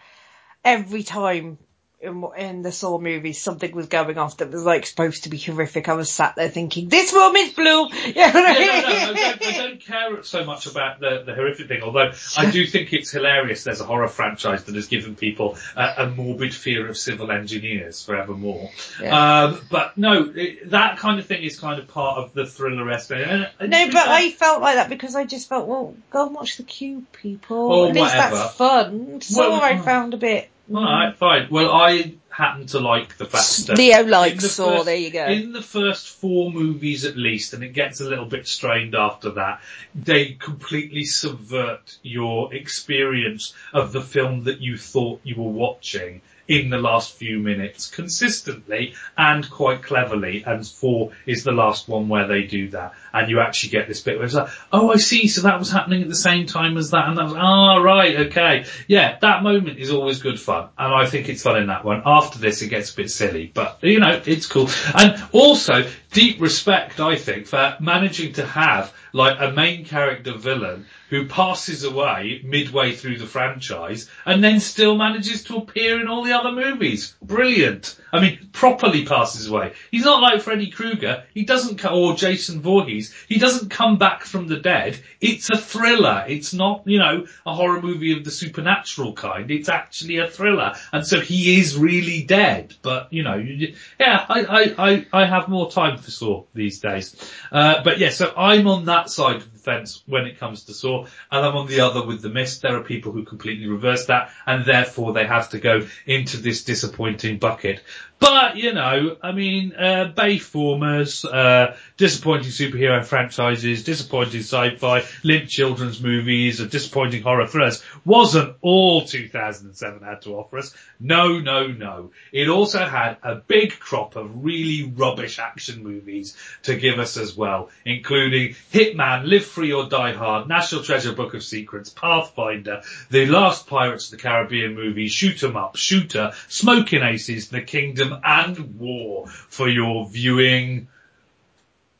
every time in, in the Saw movies something was going off that was like supposed to be horrific, I was sat there thinking, this woman's blue. Yeah, no, no, I don't, I don't care so much about the, the horrific thing, although I do think it's hilarious there's a horror franchise that has given people a, a morbid fear of civil engineers forevermore. Yeah. Um, but no, it, that kind of thing is kind of part of the thriller aspect. And- and No, but fair- I felt like that because I just felt, well, go and watch the Cube, people. At least whatever. that's fun. Saw Well, I found a bit. Alright, fine. Well, I happen to like the fact that Leo likes the Saw, first- there you go. In the first four movies at least, and it gets a little bit strained after that, they completely subvert your experience of the film that you thought you were watching in the last few minutes consistently and quite cleverly and four is the last one where they do that. And you actually get this bit where it's like oh I see so that was happening at the same time as that and that was ah right okay. Yeah that moment is always good fun and I think it's fun in that one. After this it gets a bit silly but you know it's cool. And also deep respect I think for managing to have like a main character villain who passes away midway through the franchise and then still manages to appear in all the other movies. Brilliant. I mean, properly passes away. He's not like Freddy Krueger. He doesn't, or Jason Voorhees. He doesn't come back from the dead. It's a thriller. It's not, you know, a horror movie of the supernatural kind. It's actually a thriller. And so he is really dead. But, you know, yeah, I, I, I, I have more time for Saw these days. Uh, but yeah, so I'm on that side fence when it comes to Saw, and I'm on the other with The Mist. There are people who completely reverse that, and therefore they have to go into this disappointing bucket. But, you know, I mean, uh, Bayformers, uh, disappointing superhero franchises, disappointing sci-fi, limp children's movies, and disappointing horror thrillers wasn't all 2007 had to offer us. No, no, no. It also had a big crop of really rubbish action movies to give us as well, including Hitman, Live Free or Die Hard, National Treasure Book of Secrets, Pathfinder, The Last Pirates of the Caribbean movie, Shoot 'em Up, Shooter, Smoking Aces, The Kingdom, and War for your viewing.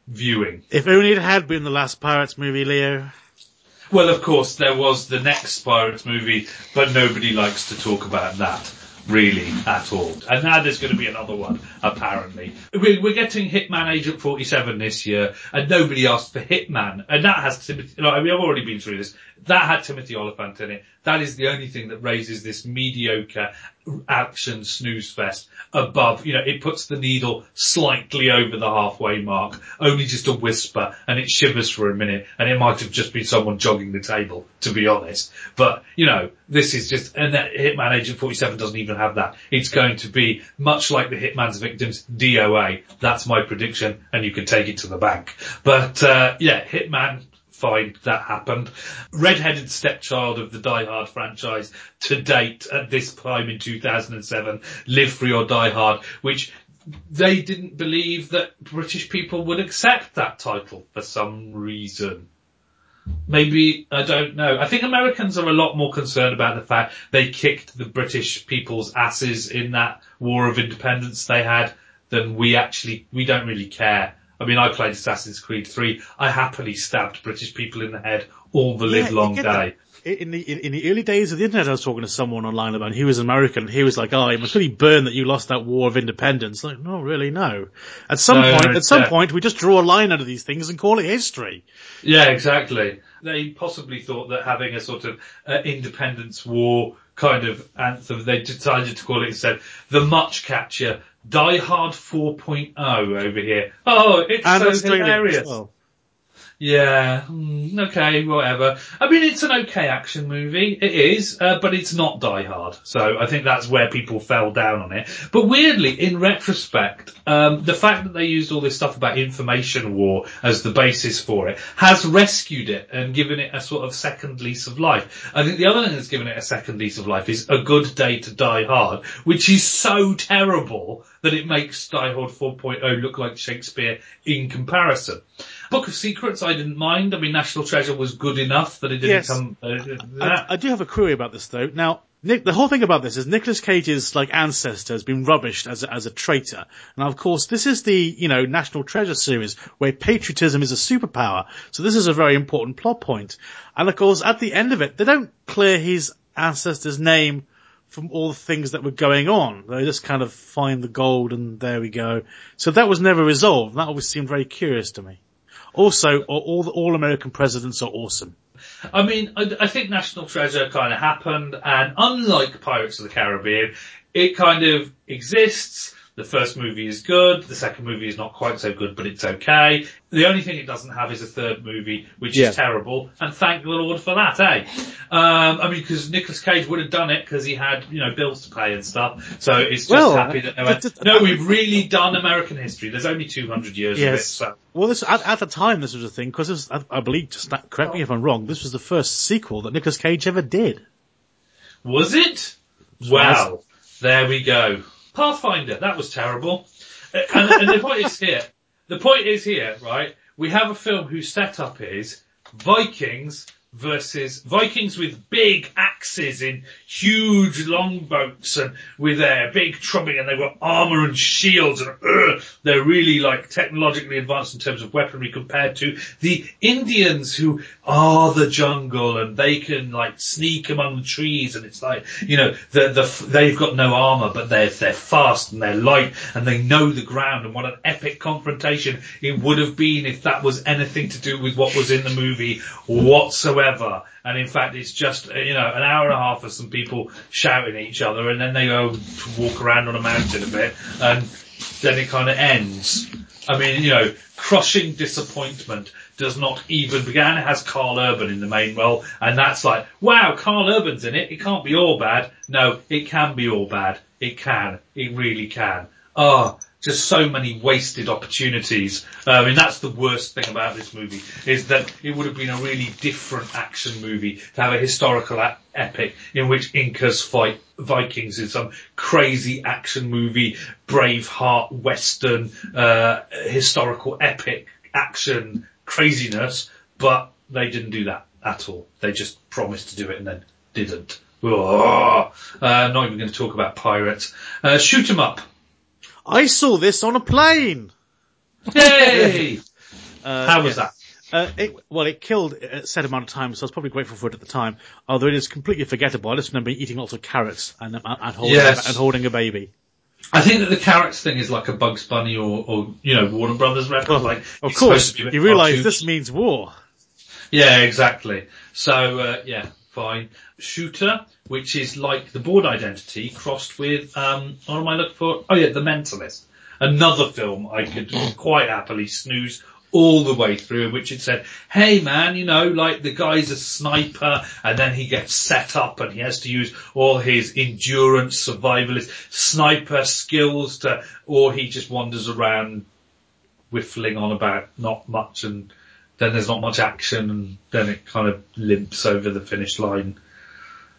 Viewing. If only it had been the last Pirates movie, Leo. Well, of course, there was the next Pirates movie, but nobody likes to talk about that. Really, at all. And now there's going to be another one, apparently. We- We're getting Hitman Agent 47 this year, and nobody asked for Hitman. And that has Timothy, no, I mean, I've already been through this. That had Timothy Olyphant in it. That is the only thing that raises this mediocre action snooze fest above, you know, it puts the needle slightly over the halfway mark, only just a whisper, and it shivers for a minute, and it might have just been someone jogging the table, to be honest. But, you know, this is just, and that Hitman Agent 47 doesn't even have that. It's going to be much like the Hitman's Victims DOA. That's my prediction, and you can take it to the bank. But, uh, yeah, Hitman fine, that happened. Red-headed stepchild of the Die Hard franchise to date at this time in 2007, Live Free or Die Hard, which they didn't believe that British people would accept that title for some reason. Maybe, I don't know. I think Americans are a lot more concerned about the fact they kicked the British people's asses in that war of independence they had than we actually, we don't really care I mean, I played Assassin's Creed 3. I happily stabbed British people in the head all the live long day. That. In the in, in, the early days of the internet, I was talking to someone online about. And he was American. and He was like, "Oh, it must really burn that you lost that war of independence." Like, no, really, no. At some no, point, no, at some yeah. point, we just draw a line under these things and call it history. Yeah, exactly. They possibly thought that having a sort of uh, independence war kind of anthem, they decided to call it instead the Much Catcher Die Hard 4.0 over here. Oh, it's and so hilarious. Well. Yeah, hmm, okay, whatever. I mean, it's an okay action movie. It is, uh, but it's not Die Hard. So I think that's where people fell down on it. But weirdly, in retrospect, um, the fact that they used all this stuff about information war as the basis for it has rescued it and given it a sort of second lease of life. I think the other thing that's given it a second lease of life is A Good Day to Die Hard, which is so terrible that it makes Die Hard 4.0 look like Shakespeare in comparison. Book of Secrets, I didn't mind. I mean, National Treasure was good enough that it didn't yes. come. Uh, I, I, do have a query about this though. Now, Nick, the whole thing about this is Nicolas Cage's like ancestor has been rubbished as a, as a traitor. Now, of course, this is the you know National Treasure series where patriotism is a superpower. So this is a very important plot point. And of course, at the end of it, they don't clear his ancestor's name from all the things that were going on. They just kind of find the gold and there we go. So that was never resolved. That always seemed very curious to me. Also, all all American presidents are awesome. I mean, I, I think National Treasure kind of happened, and unlike Pirates of the Caribbean, it kind of exists the first movie is good. The second movie is not quite so good, but it's okay. The only thing it doesn't have is a third movie, which yeah. is terrible. And thank the Lord for that, eh? Um, I mean, because Nicolas Cage would have done it because he had, you know, bills to pay and stuff. So it's just well, happy that no, no, we've really done American history. There's only 200 years yes. of it. So. Well, this, at, at, the time, this was a thing because I, I, believe, just correct me if I'm wrong, this was the first sequel that Nicolas Cage ever did. Was it? Wow. There we go. Pathfinder, that was terrible. Uh, and, and the point is here, the point is here, right? We have a film whose setup is Vikings versus Vikings with big axes in huge longboats and with their big trumping and they've got armor and shields and uh, they're really like technologically advanced in terms of weaponry compared to the Indians who are the jungle and they can like sneak among the trees and it's like, you know, the, the, they've got no armor but they're, they're fast and they're light and they know the ground and what an epic confrontation it would have been if that was anything to do with what was in the movie whatsoever And in fact, it's just, you know, an hour and a half of some people shouting at each other and then they go walk around on a mountain a bit and then it kind of ends. I mean, you know, crushing disappointment does not even begin. It has Karl Urban in the main role, and that's like, wow, Karl Urban's in it. It can't be all bad. No, it can be all bad. It can. It really can. Ah, oh, just so many wasted opportunities. Uh, I mean, that's the worst thing about this movie is that it would have been a really different action movie to have a historical a- epic in which Incas fight Vikings in some crazy action movie, Braveheart, Western, uh, historical epic action craziness, but they didn't do that at all. They just promised to do it and then didn't. Uh, not even going to talk about pirates. Uh, shoot 'em up. I saw this on a plane. Yay! uh, How was that? Uh, it, well, it killed a set amount of time, so I was probably grateful for it at the time. Although it is completely forgettable. I just remember eating lots of carrots and, and, holding, yes. and holding a baby. I think that the carrots thing is like a Bugs Bunny or, or you know, Warner Brothers record. like, of course, you realise this means war. Yeah, exactly. So, uh, yeah, fine. Shooter, which is like the Bourne Identity crossed with, um, what am I looking for? Oh yeah, The Mentalist. Another film I could quite happily snooze all the way through, in which it said, hey man, you know, like the guy's a sniper and then he gets set up and he has to use all his endurance, survivalist, sniper skills to, or he just wanders around whiffling on about not much and then there's not much action and then it kind of limps over the finish line,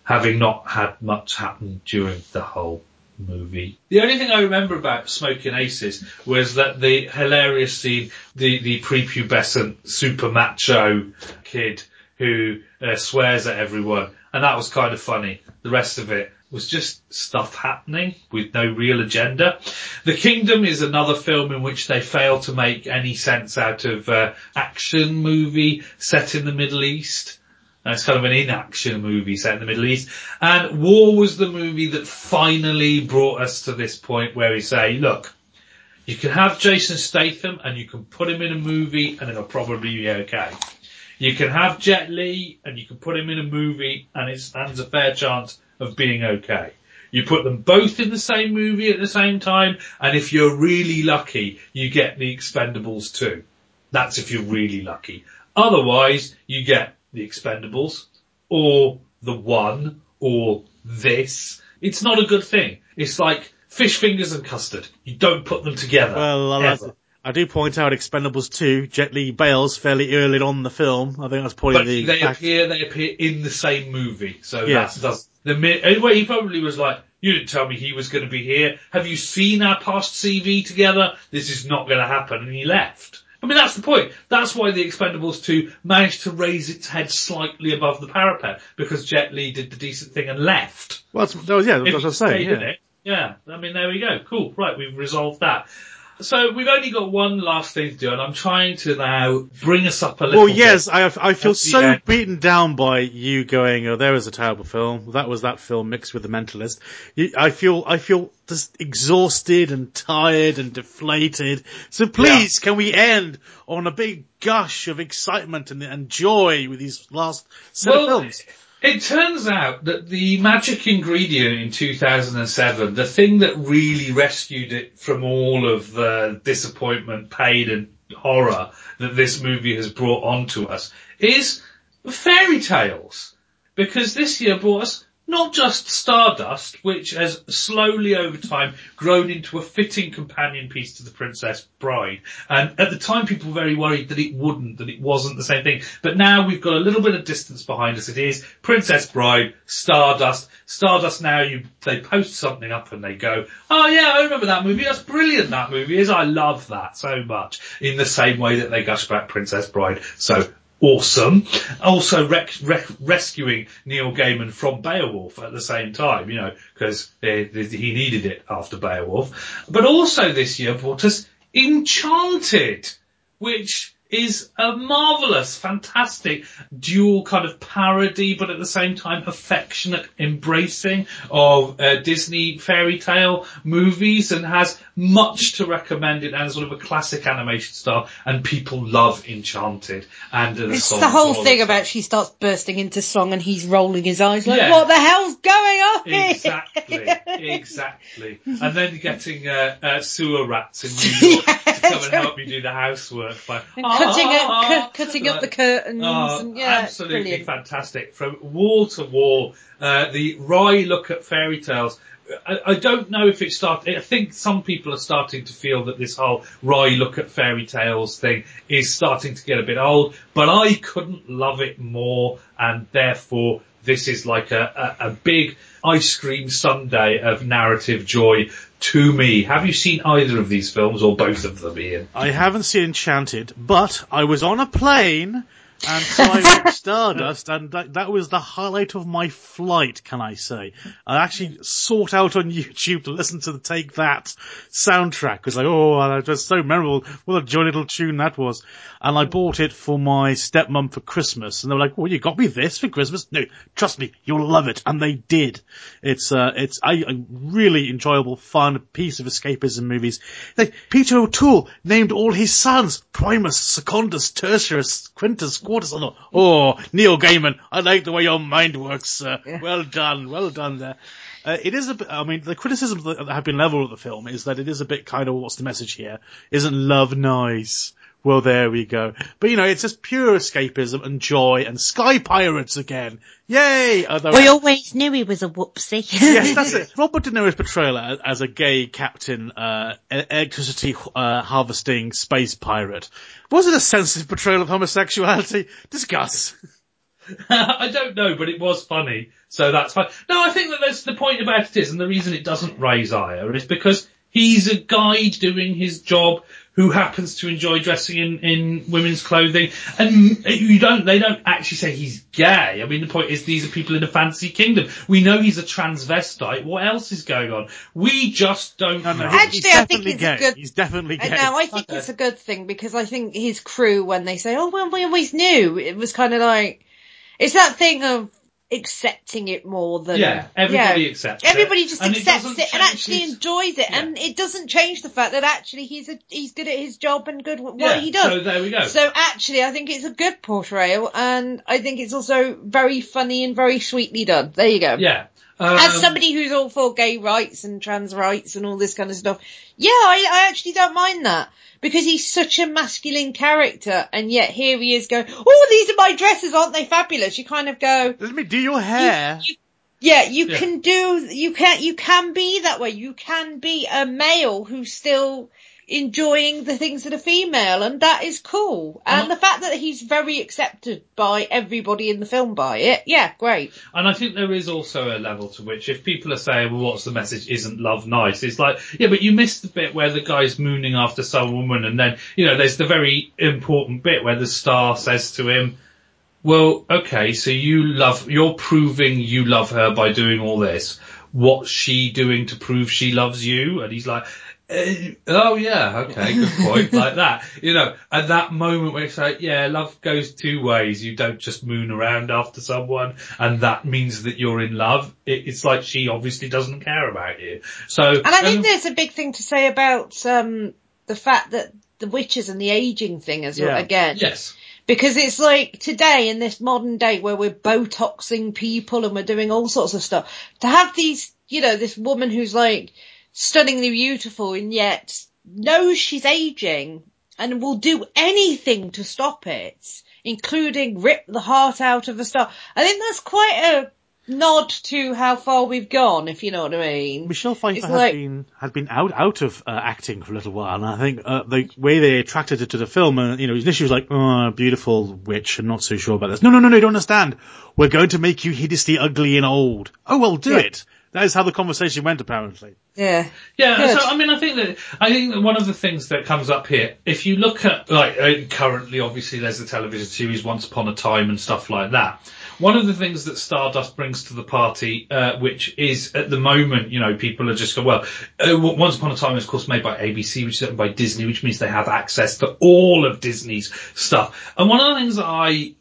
having not had much happen during the whole movie. The only thing I remember about Smoking Aces was that the hilarious scene, the, the prepubescent super macho kid who uh, swears at everyone, and that was kind of funny. The rest of it was just stuff happening with no real agenda. The Kingdom is another film in which they fail to make any sense out of uh, action movie set in the Middle East. Uh, It's kind of an inaction movie set in the Middle East. And War was the movie that finally brought us to this point where we say, look, you can have Jason Statham and you can put him in a movie and it'll probably be okay. You can have Jet Li and you can put him in a movie and it stands a fair chance of being okay. You put them both in the same movie at the same time and if you're really lucky, you get the Expendables too. That's if you're really lucky. Otherwise, you get the Expendables or the One or this. It's not a good thing. It's like fish fingers and custard. You don't put them together. Well, I'll ever. to- I do point out Expendables 2, Jet Li bails fairly early on the film. I think that's probably But the they fact- appear, they appear in the same movie. So Yes. that does, the anyway, he probably was like, you didn't tell me he was going to be here. Have you seen our past CV together? This is not going to happen. And he left. I mean, that's the point. That's why the Expendables 2 managed to raise its head slightly above the parapet because Jet Li did the decent thing and left. Well, that's, that was, yeah, that's If what I was saying, yeah. yeah. I mean, there we go. Cool. Right, we've resolved that. So we've only got one last thing to do, and I'm trying to now bring us up a little Well, yes, I, I feel so end. beaten down by you going, oh, there was a terrible film. That was that film mixed with The Mentalist. You, I feel, I feel just exhausted and tired and deflated. So please, can we end on a big gush of excitement and, and joy with these last set of films? It turns out that the magic ingredient in 2007, the thing that really rescued it from all of the disappointment, pain and horror that this movie has brought onto us is fairy tales. Because this year brought us not just Stardust, which has slowly over time grown into a fitting companion piece to the Princess Bride. And at the time people were very worried that it wouldn't, that it wasn't the same thing. But now we've got a little bit of distance behind us. It is Princess Bride, Stardust. Stardust now you, they post something up and they go, oh yeah, I remember that movie. That's brilliant that movie is. I love that so much. In the same way that they gush about Princess Bride. So awesome. Also rec- rec- rescuing Neil Gaiman from Beowulf at the same time, you know, because he needed it after Beowulf. But also this year brought us Enchanted, which is a marvelous, fantastic dual kind of parody, but at the same time affectionate embracing of uh, Disney fairy tale movies and has much to recommend it and sort of a classic animation style and people love Enchanted and uh, the It's the whole thing about she starts bursting into song and he's rolling his eyes like, Yeah. what the hell's going on here? Exactly, exactly. And then getting uh, uh, sewer rats in New York to come and help you do the housework by cutting, it, Ah, cu- cutting up the curtains Oh, and yeah, absolutely fantastic. From wall to wall, uh, the wry look at fairy tales. I, I don't know if it started, I think some people are starting to feel that this whole wry look at fairy tales thing is starting to get a bit old, but I couldn't love it more and therefore this is like a, a, a big ice cream sundae of narrative joy to me. Have you seen either of these films or both of them, Ian? I haven't seen Enchanted, but I was on a plane and so Stardust and that, that was the highlight of my flight, can I say. I actually sought out on YouTube to listen to the Take That soundtrack because like, oh, that was so memorable. What a jolly little tune that was. And I bought it for my stepmom for Christmas and they were like, well, you got me this for Christmas? No, trust me, you'll love it. And they did. It's, uh, it's a, a really enjoyable, fun piece of escapism movies. Like, Peter O'Toole named all his sons Primus, Secundus, Tertius, Quintus, quarters. Oh, oh, Neil Gaiman, I like the way your mind works, sir. Well done, well done there. Uh, it is a bit, I mean, the criticisms that have been leveled at the film is that it is a bit kind of, what's the message here? Isn't love nice? Well, there we go. But you know, it's just pure escapism and joy and sky pirates again. Yay! Although, We always knew he was a whoopsie. yes, that's it. Robert De Niro's portrayal as, as a gay captain, uh, electricity uh, harvesting space pirate. Was it a sensitive portrayal of homosexuality? Discuss. I don't know, but it was funny, so that's fine. No, I think that that's the point about it is, and the reason it doesn't raise ire is because he's a guide doing his job who happens to enjoy dressing in, in women's clothing, and you don't, they don't actually say he's gay. I mean, the point is these are people in a fantasy kingdom. We know he's a transvestite. What else is going on? We just don't know. Actually, He's I think definitely it's gay. a good- He's definitely gay. No, I think it's a good thing because I think his crew, when they say, "Oh, well, we always knew," it was kind of like it's that thing of accepting it more than Yeah, everybody yeah. accepts it. Everybody just And accepts doesn't it, and actually his- enjoys it, Yeah. and it doesn't change the fact that actually he's a, he's good at his job and good at what Yeah, he does. so there we go. So actually, I think it's a good portrayal, and I think it's also very funny and very sweetly done. There you go. Yeah. Um, As somebody who's all for gay rights and trans rights and all this kind of stuff, yeah, I, I actually don't mind that because he's such a masculine character, and yet here he is going, "Oh, these are my dresses, aren't they fabulous?" You kind of go, Let me do your hair. you- "Yeah, you Yeah. can do, you can, you can be that way. You can be a male who's still." Enjoying the things that are female and that is cool and Uh-huh. the fact that he's very accepted by everybody in the film by it yeah great And I think there is also a level to which if people are saying, well, what's the message? Isn't love nice? It's like, yeah, but you missed the bit where the guy's mooning after some woman and then, you know, there's the very important bit where the star says to him, well, okay, so you love, you're proving you love her by doing all this. What's she doing to prove she loves you? And he's like, oh yeah, okay, good point, like that. You know, at that moment where it's like, yeah, love goes two ways. You don't just moon around after someone and that means that you're in love. It, it's like she obviously doesn't care about you. So, And I think um, there's a big thing to say about um, the fact that the witches and the aging thing as well Yeah. again. yes. Because it's like today in this modern day where we're botoxing people and we're doing all sorts of stuff, to have these, you know, this woman who's like stunningly beautiful and yet knows she's aging and will do anything to stop it, including rip the heart out of a star. I think that's quite a nod to how far we've gone, if you know what I mean. Michelle Pfeiffer like- been had been out out of uh, acting for a little while, and I think uh, the way they attracted her to the film, uh, you know, initially was like, "Oh, beautiful witch," I'm not so sure about this. No, no, no, no, you don't understand. We're going to make you hideously ugly and old. Oh, well, do Yeah. it. That is how the conversation went, apparently. Yeah. Yeah, Good. so I mean, I think that I think that one of the things that comes up here, if you look at like uh, currently, obviously there's the television series Once Upon a Time and stuff like that. One of the things that Stardust brings to the party, uh, which is at the moment, you know, people are just going, well, uh, Once Upon a Time is of course made by ABC, which is owned by Disney, which means they have access to all of Disney's stuff. And one of the things that I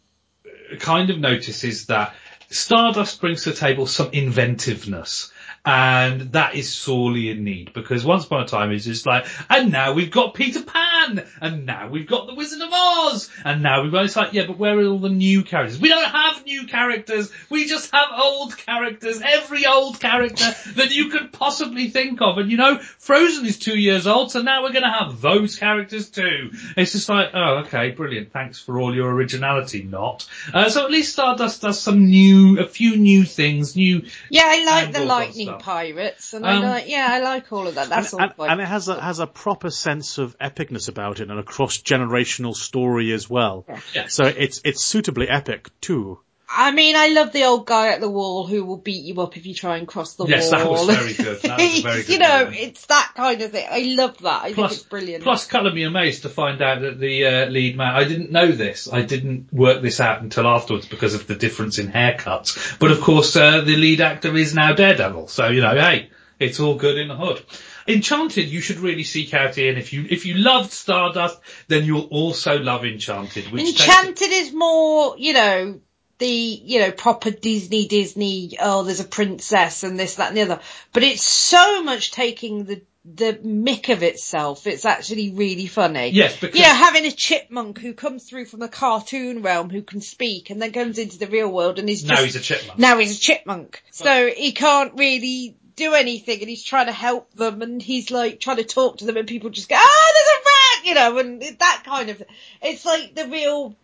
kind of notice is that Stardust brings to the table some inventiveness. And that is sorely in need because once upon a time it's just like, and now we've got Peter Pan, and now we've got the Wizard of Oz, and now we've got, it's like, yeah, but where are all the new characters? We don't have new characters, we just have old characters, every old character that you could possibly think of. And you know, Frozen is two years old, so now we're gonna have those characters too. It's just like, oh, okay, brilliant, thanks for all your originality, not. Uh, so at least Stardust does some new, a few new things, new, Yeah, I like the lightning stuff. pirates, and Um, I like, yeah, I like all of that. That's and, all and, quite. and it has a has a proper sense of epicness about it and a cross generational story as well. Yeah. So it's it's suitably epic too. I mean, I love the old guy at the wall who will beat you up if you try and cross the Yes, wall. that was very good. That was very good you know, moment. it's that kind of thing. I love that. I think it's brilliant. Plus, colour me amazed to find out that the uh, lead man. I didn't know this. I didn't work this out until afterwards because of the difference in haircuts. But of course, uh, the lead actor is now Daredevil. So you know, hey, it's all good in the hood. Enchanted, you should really seek out Ian. If you if you loved Stardust, then you'll also love Enchanted. Which takes- Enchanted is more, you know, the, you know, proper Disney, Disney, oh, there's a princess and this, that and the other. But it's so much taking the, the mick of itself. It's actually really funny. Yes, because- You know, having a chipmunk who comes through from the cartoon realm who can speak and then comes into the real world and he's just... Now he's a chipmunk. Now he's a chipmunk. So he can't really do anything and he's trying to help them and he's like trying to talk to them and people just go, ah, there's a rat, you know, and that kind of, it's like the real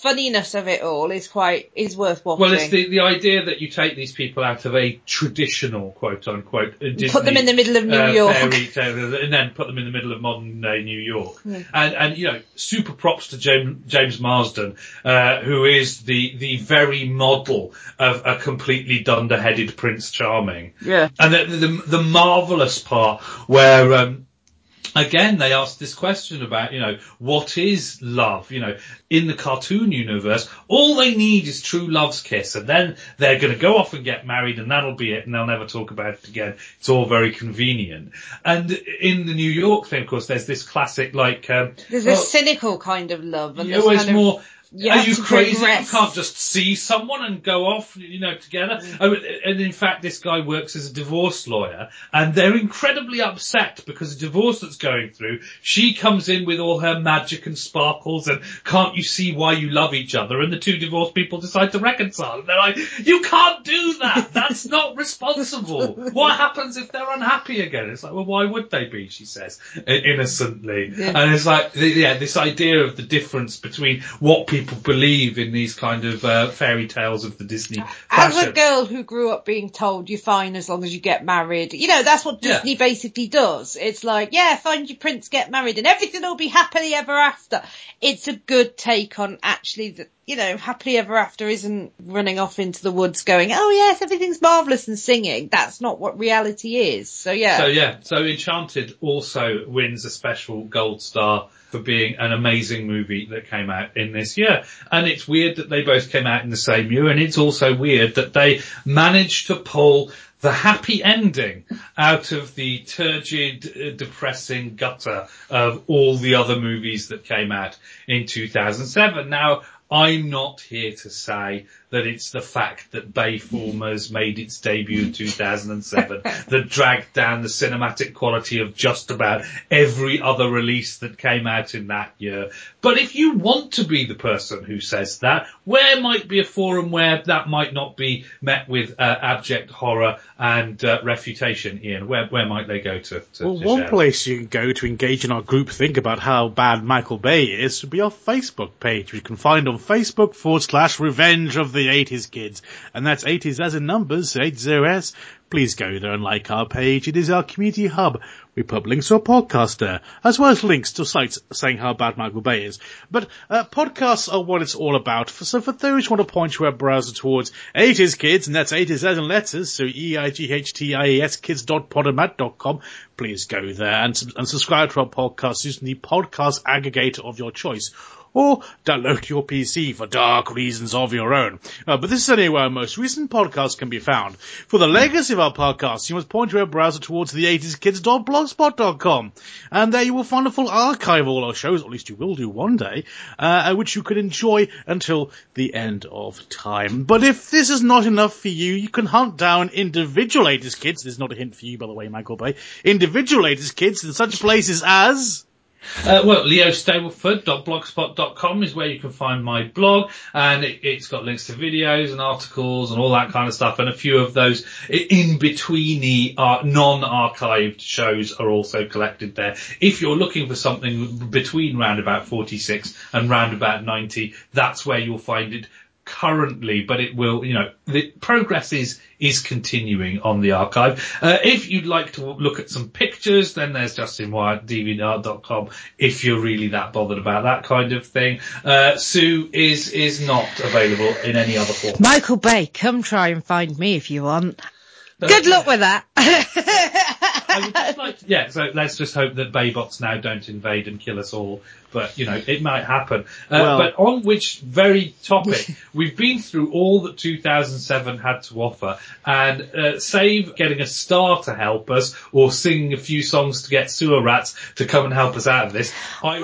funniness of it all is quite, is worth watching. Well, it's the, the idea that you take these people out of a traditional quote unquote Disney, Put them in the middle of New uh, York. fairy tale, and then put them in the middle of modern day New York. And and you know, super props to James, James Marsden, uh, who is the the very model of a completely dunderheaded Prince Charming. Yeah. And the the, the marvelous part where. Um, Again, they asked this question about, you know, what is love? You know, in the cartoon universe, all they need is true love's kiss and then they're going to go off and get married and that'll be it and they'll never talk about it again. It's all very convenient. And in the New York thing, of course, there's this classic like, um, There's a well, cynical kind of love and you there's know, it's of, more, you are you crazy? progress. You can't just see someone and go off, you know, together. Oh, And in fact, this guy works as a divorce lawyer, and they're incredibly upset because the divorce that's going through. She comes in with all her magic and sparkles, and can't you see why you love each other? And the two divorced people decide to reconcile. And they're like, you can't do that. That's not responsible. What happens if they're unhappy again? It's like, well, why would they be? She says innocently, and it's like, yeah, this idea of the difference between what people believe in these kind of uh, fairy tales of the Disney As fashion. a girl who grew up being told you're fine as long as you get married, you know, that's what Yeah. Disney basically does. It's like, yeah, find your prince, get married, and everything will be happily ever after. It's a good take on actually you know, happily ever after isn't running off into the woods going, oh yes, everything's marvellous and singing. That's not what reality is. So yeah. So yeah, so Enchanted also wins a special gold star for being an amazing movie that came out in this year. And it's weird that they both came out in the same year and it's also weird that they managed to pull the happy ending out of the turgid, depressing gutter of all the other movies that came out in 2007. Now, I'm not here to say that it's the fact that Bayformers made its debut in 2007 that dragged down the cinematic quality of just about every other release that came out in that year. But if you want to be the person who says that, where might be a forum where that might not be met with uh, abject horror and uh, refutation, Ian? Where where might they go to? to Well, to one share? place you can go to engage in our group think about how bad Michael Bay is would be our Facebook page, which you can find on Facebook forward slash Revenge of the 80s Kids. And that's 80s as in numbers, 80s. Please go there and like our page. It is our community hub. We put links to our podcast there, as well as links to sites saying how bad Michael Bay is. But uh, podcasts are what it's all about. So for those who want to point your web browser towards 80s Kids, and that's 80s as in letters, so E-I-G-H-T-I-E-S kids.podomatic.com, please go there and, and subscribe to our podcast using the podcast aggregator of your choice. Or download your PC for dark reasons of your own. Uh, but this is anywhere our most recent podcast can be found. For the legacy of our podcast, you must point your browser towards the 80skids.blogspot.com. And there you will find a full archive of all our shows, or at least you will do one day, uh, which you can enjoy until the end of time. But if this is not enough for you, you can hunt down individual 80s kids. This is not a hint for you, by the way, Michael Bay. Individual 80s kids in such places as... Uh, well, leostableford.blogspot.com is where you can find my blog, and it, it's got links to videos and articles and all that kind of stuff, and a few of those in betweeny uh, non-archived shows are also collected there. If you're looking for something between roundabout 46 and roundabout 90, that's where you'll find it currently, but it will, you know, the progress is, is continuing on the archive. Uh, if you'd like to look at some pictures, then there's justinwyatt.deviantart.com if you're really that bothered about that kind of thing. Uh, Sue is, is not available in any other form. Michael Bay, come try and find me if you want. Good luck with that. I would just like to, yeah, so let's just hope that Baybots now don't invade and kill us all. But, you know, it might happen. Uh, Well- but on which very topic, we've been through all that 2007 had to offer and, uh, save getting a star to help us or singing a few songs to get sewer rats to come and help us out of this, I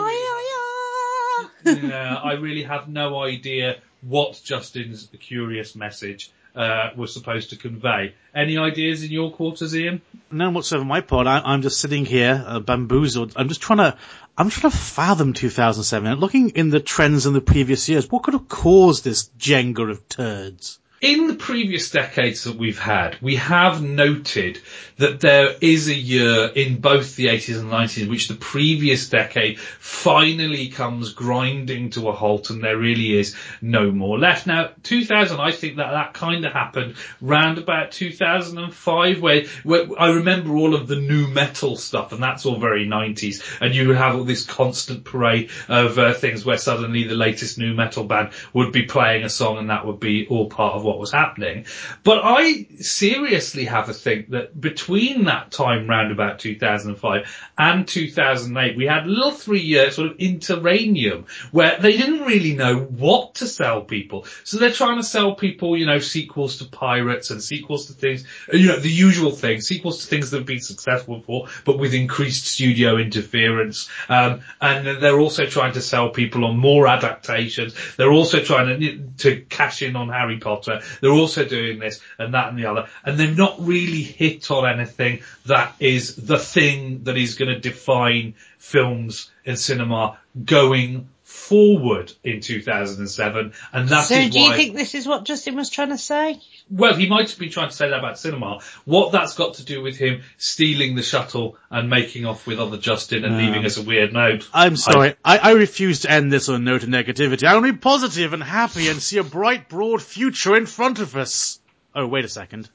yeah, I really have no idea what Justin's curious message uh, was supposed to convey. Any ideas in your quarters, Ian? None whatsoever my part. I, I'm just sitting here, uh, bamboozled. I'm just trying to, I'm trying to fathom 2007. Looking in the trends in the previous years, what could have caused this Jenga of turds? In the previous decades that we've had, we have noted that there is a year in both the 80s and 90s in which the previous decade finally comes grinding to a halt and there really is no more left. Now, 2000, I think that that kind of happened round about 2005 where, where I remember all of the new metal stuff and that's all very 90s and you would have all this constant parade of uh, things where suddenly the latest new metal band would be playing a song and that would be all part of what was happening. But I seriously have a think that between that time round about 2005 and 2008, we had a little three year sort of interregnum where they didn't really know what to sell people. So they're trying to sell people, you know, sequels to Pirates and sequels to things, you know, the usual things, sequels to things that have been successful before, but with increased studio interference. Um, and they're also trying to sell people on more adaptations. They're also trying to, to cash in on Harry Potter. They're also doing this and that and the other. And they've not really hit on anything that is the thing that is going to define films and cinema going forward in 2007. And that So is do you why- think this is what Justin was trying to say? well, he might have been trying to say that about cinema. What that's got to do with him stealing the shuttle and making off with other Justin and leaving us a weird note. I'm sorry. I, I refuse to end this on a note of negativity. I want to be positive and happy and see a bright, broad future in front of us. Oh, wait a second.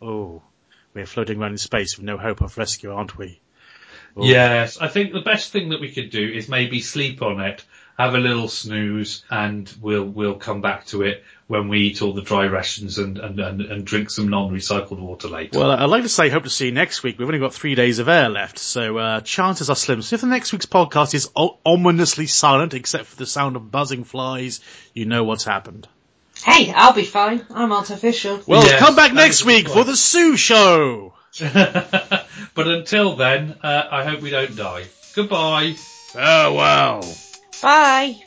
Oh, we're floating around in space with no hope of rescue, aren't we? Oh. Yes, I think the best thing that we could do is maybe sleep on it, have a little snooze, and we'll we'll come back to it when we eat all the dry rations and and, and, and drink some non-recycled water later. Well, I'd like to say hope to see you next week. We've only got three days of air left, so uh, chances are slim. So if the next week's podcast is o- ominously silent, except for the sound of buzzing flies, you know what's happened. Hey, I'll be fine. I'm artificial. Well, Yes, come back next is a good week for the Sue Show. but until then, uh, I hope we don't die. Goodbye. Farewell. Bye.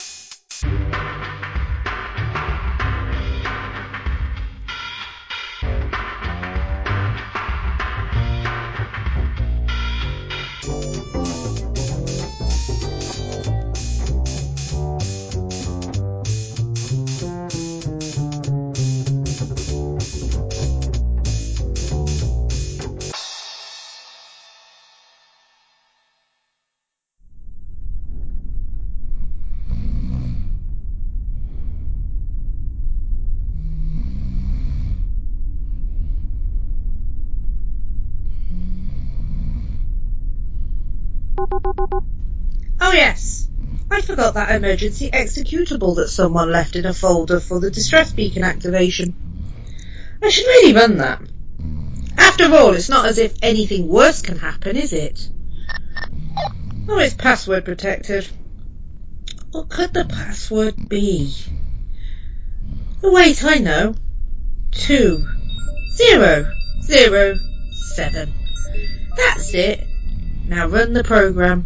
Forgot that emergency executable that someone left in a folder for the distress beacon activation. I should really run that. After all, it's not as if anything worse can happen, is it? Oh, it's password protected. What could the password be? Oh wait, I know. Two zero zero seven. That's it. Now run the program.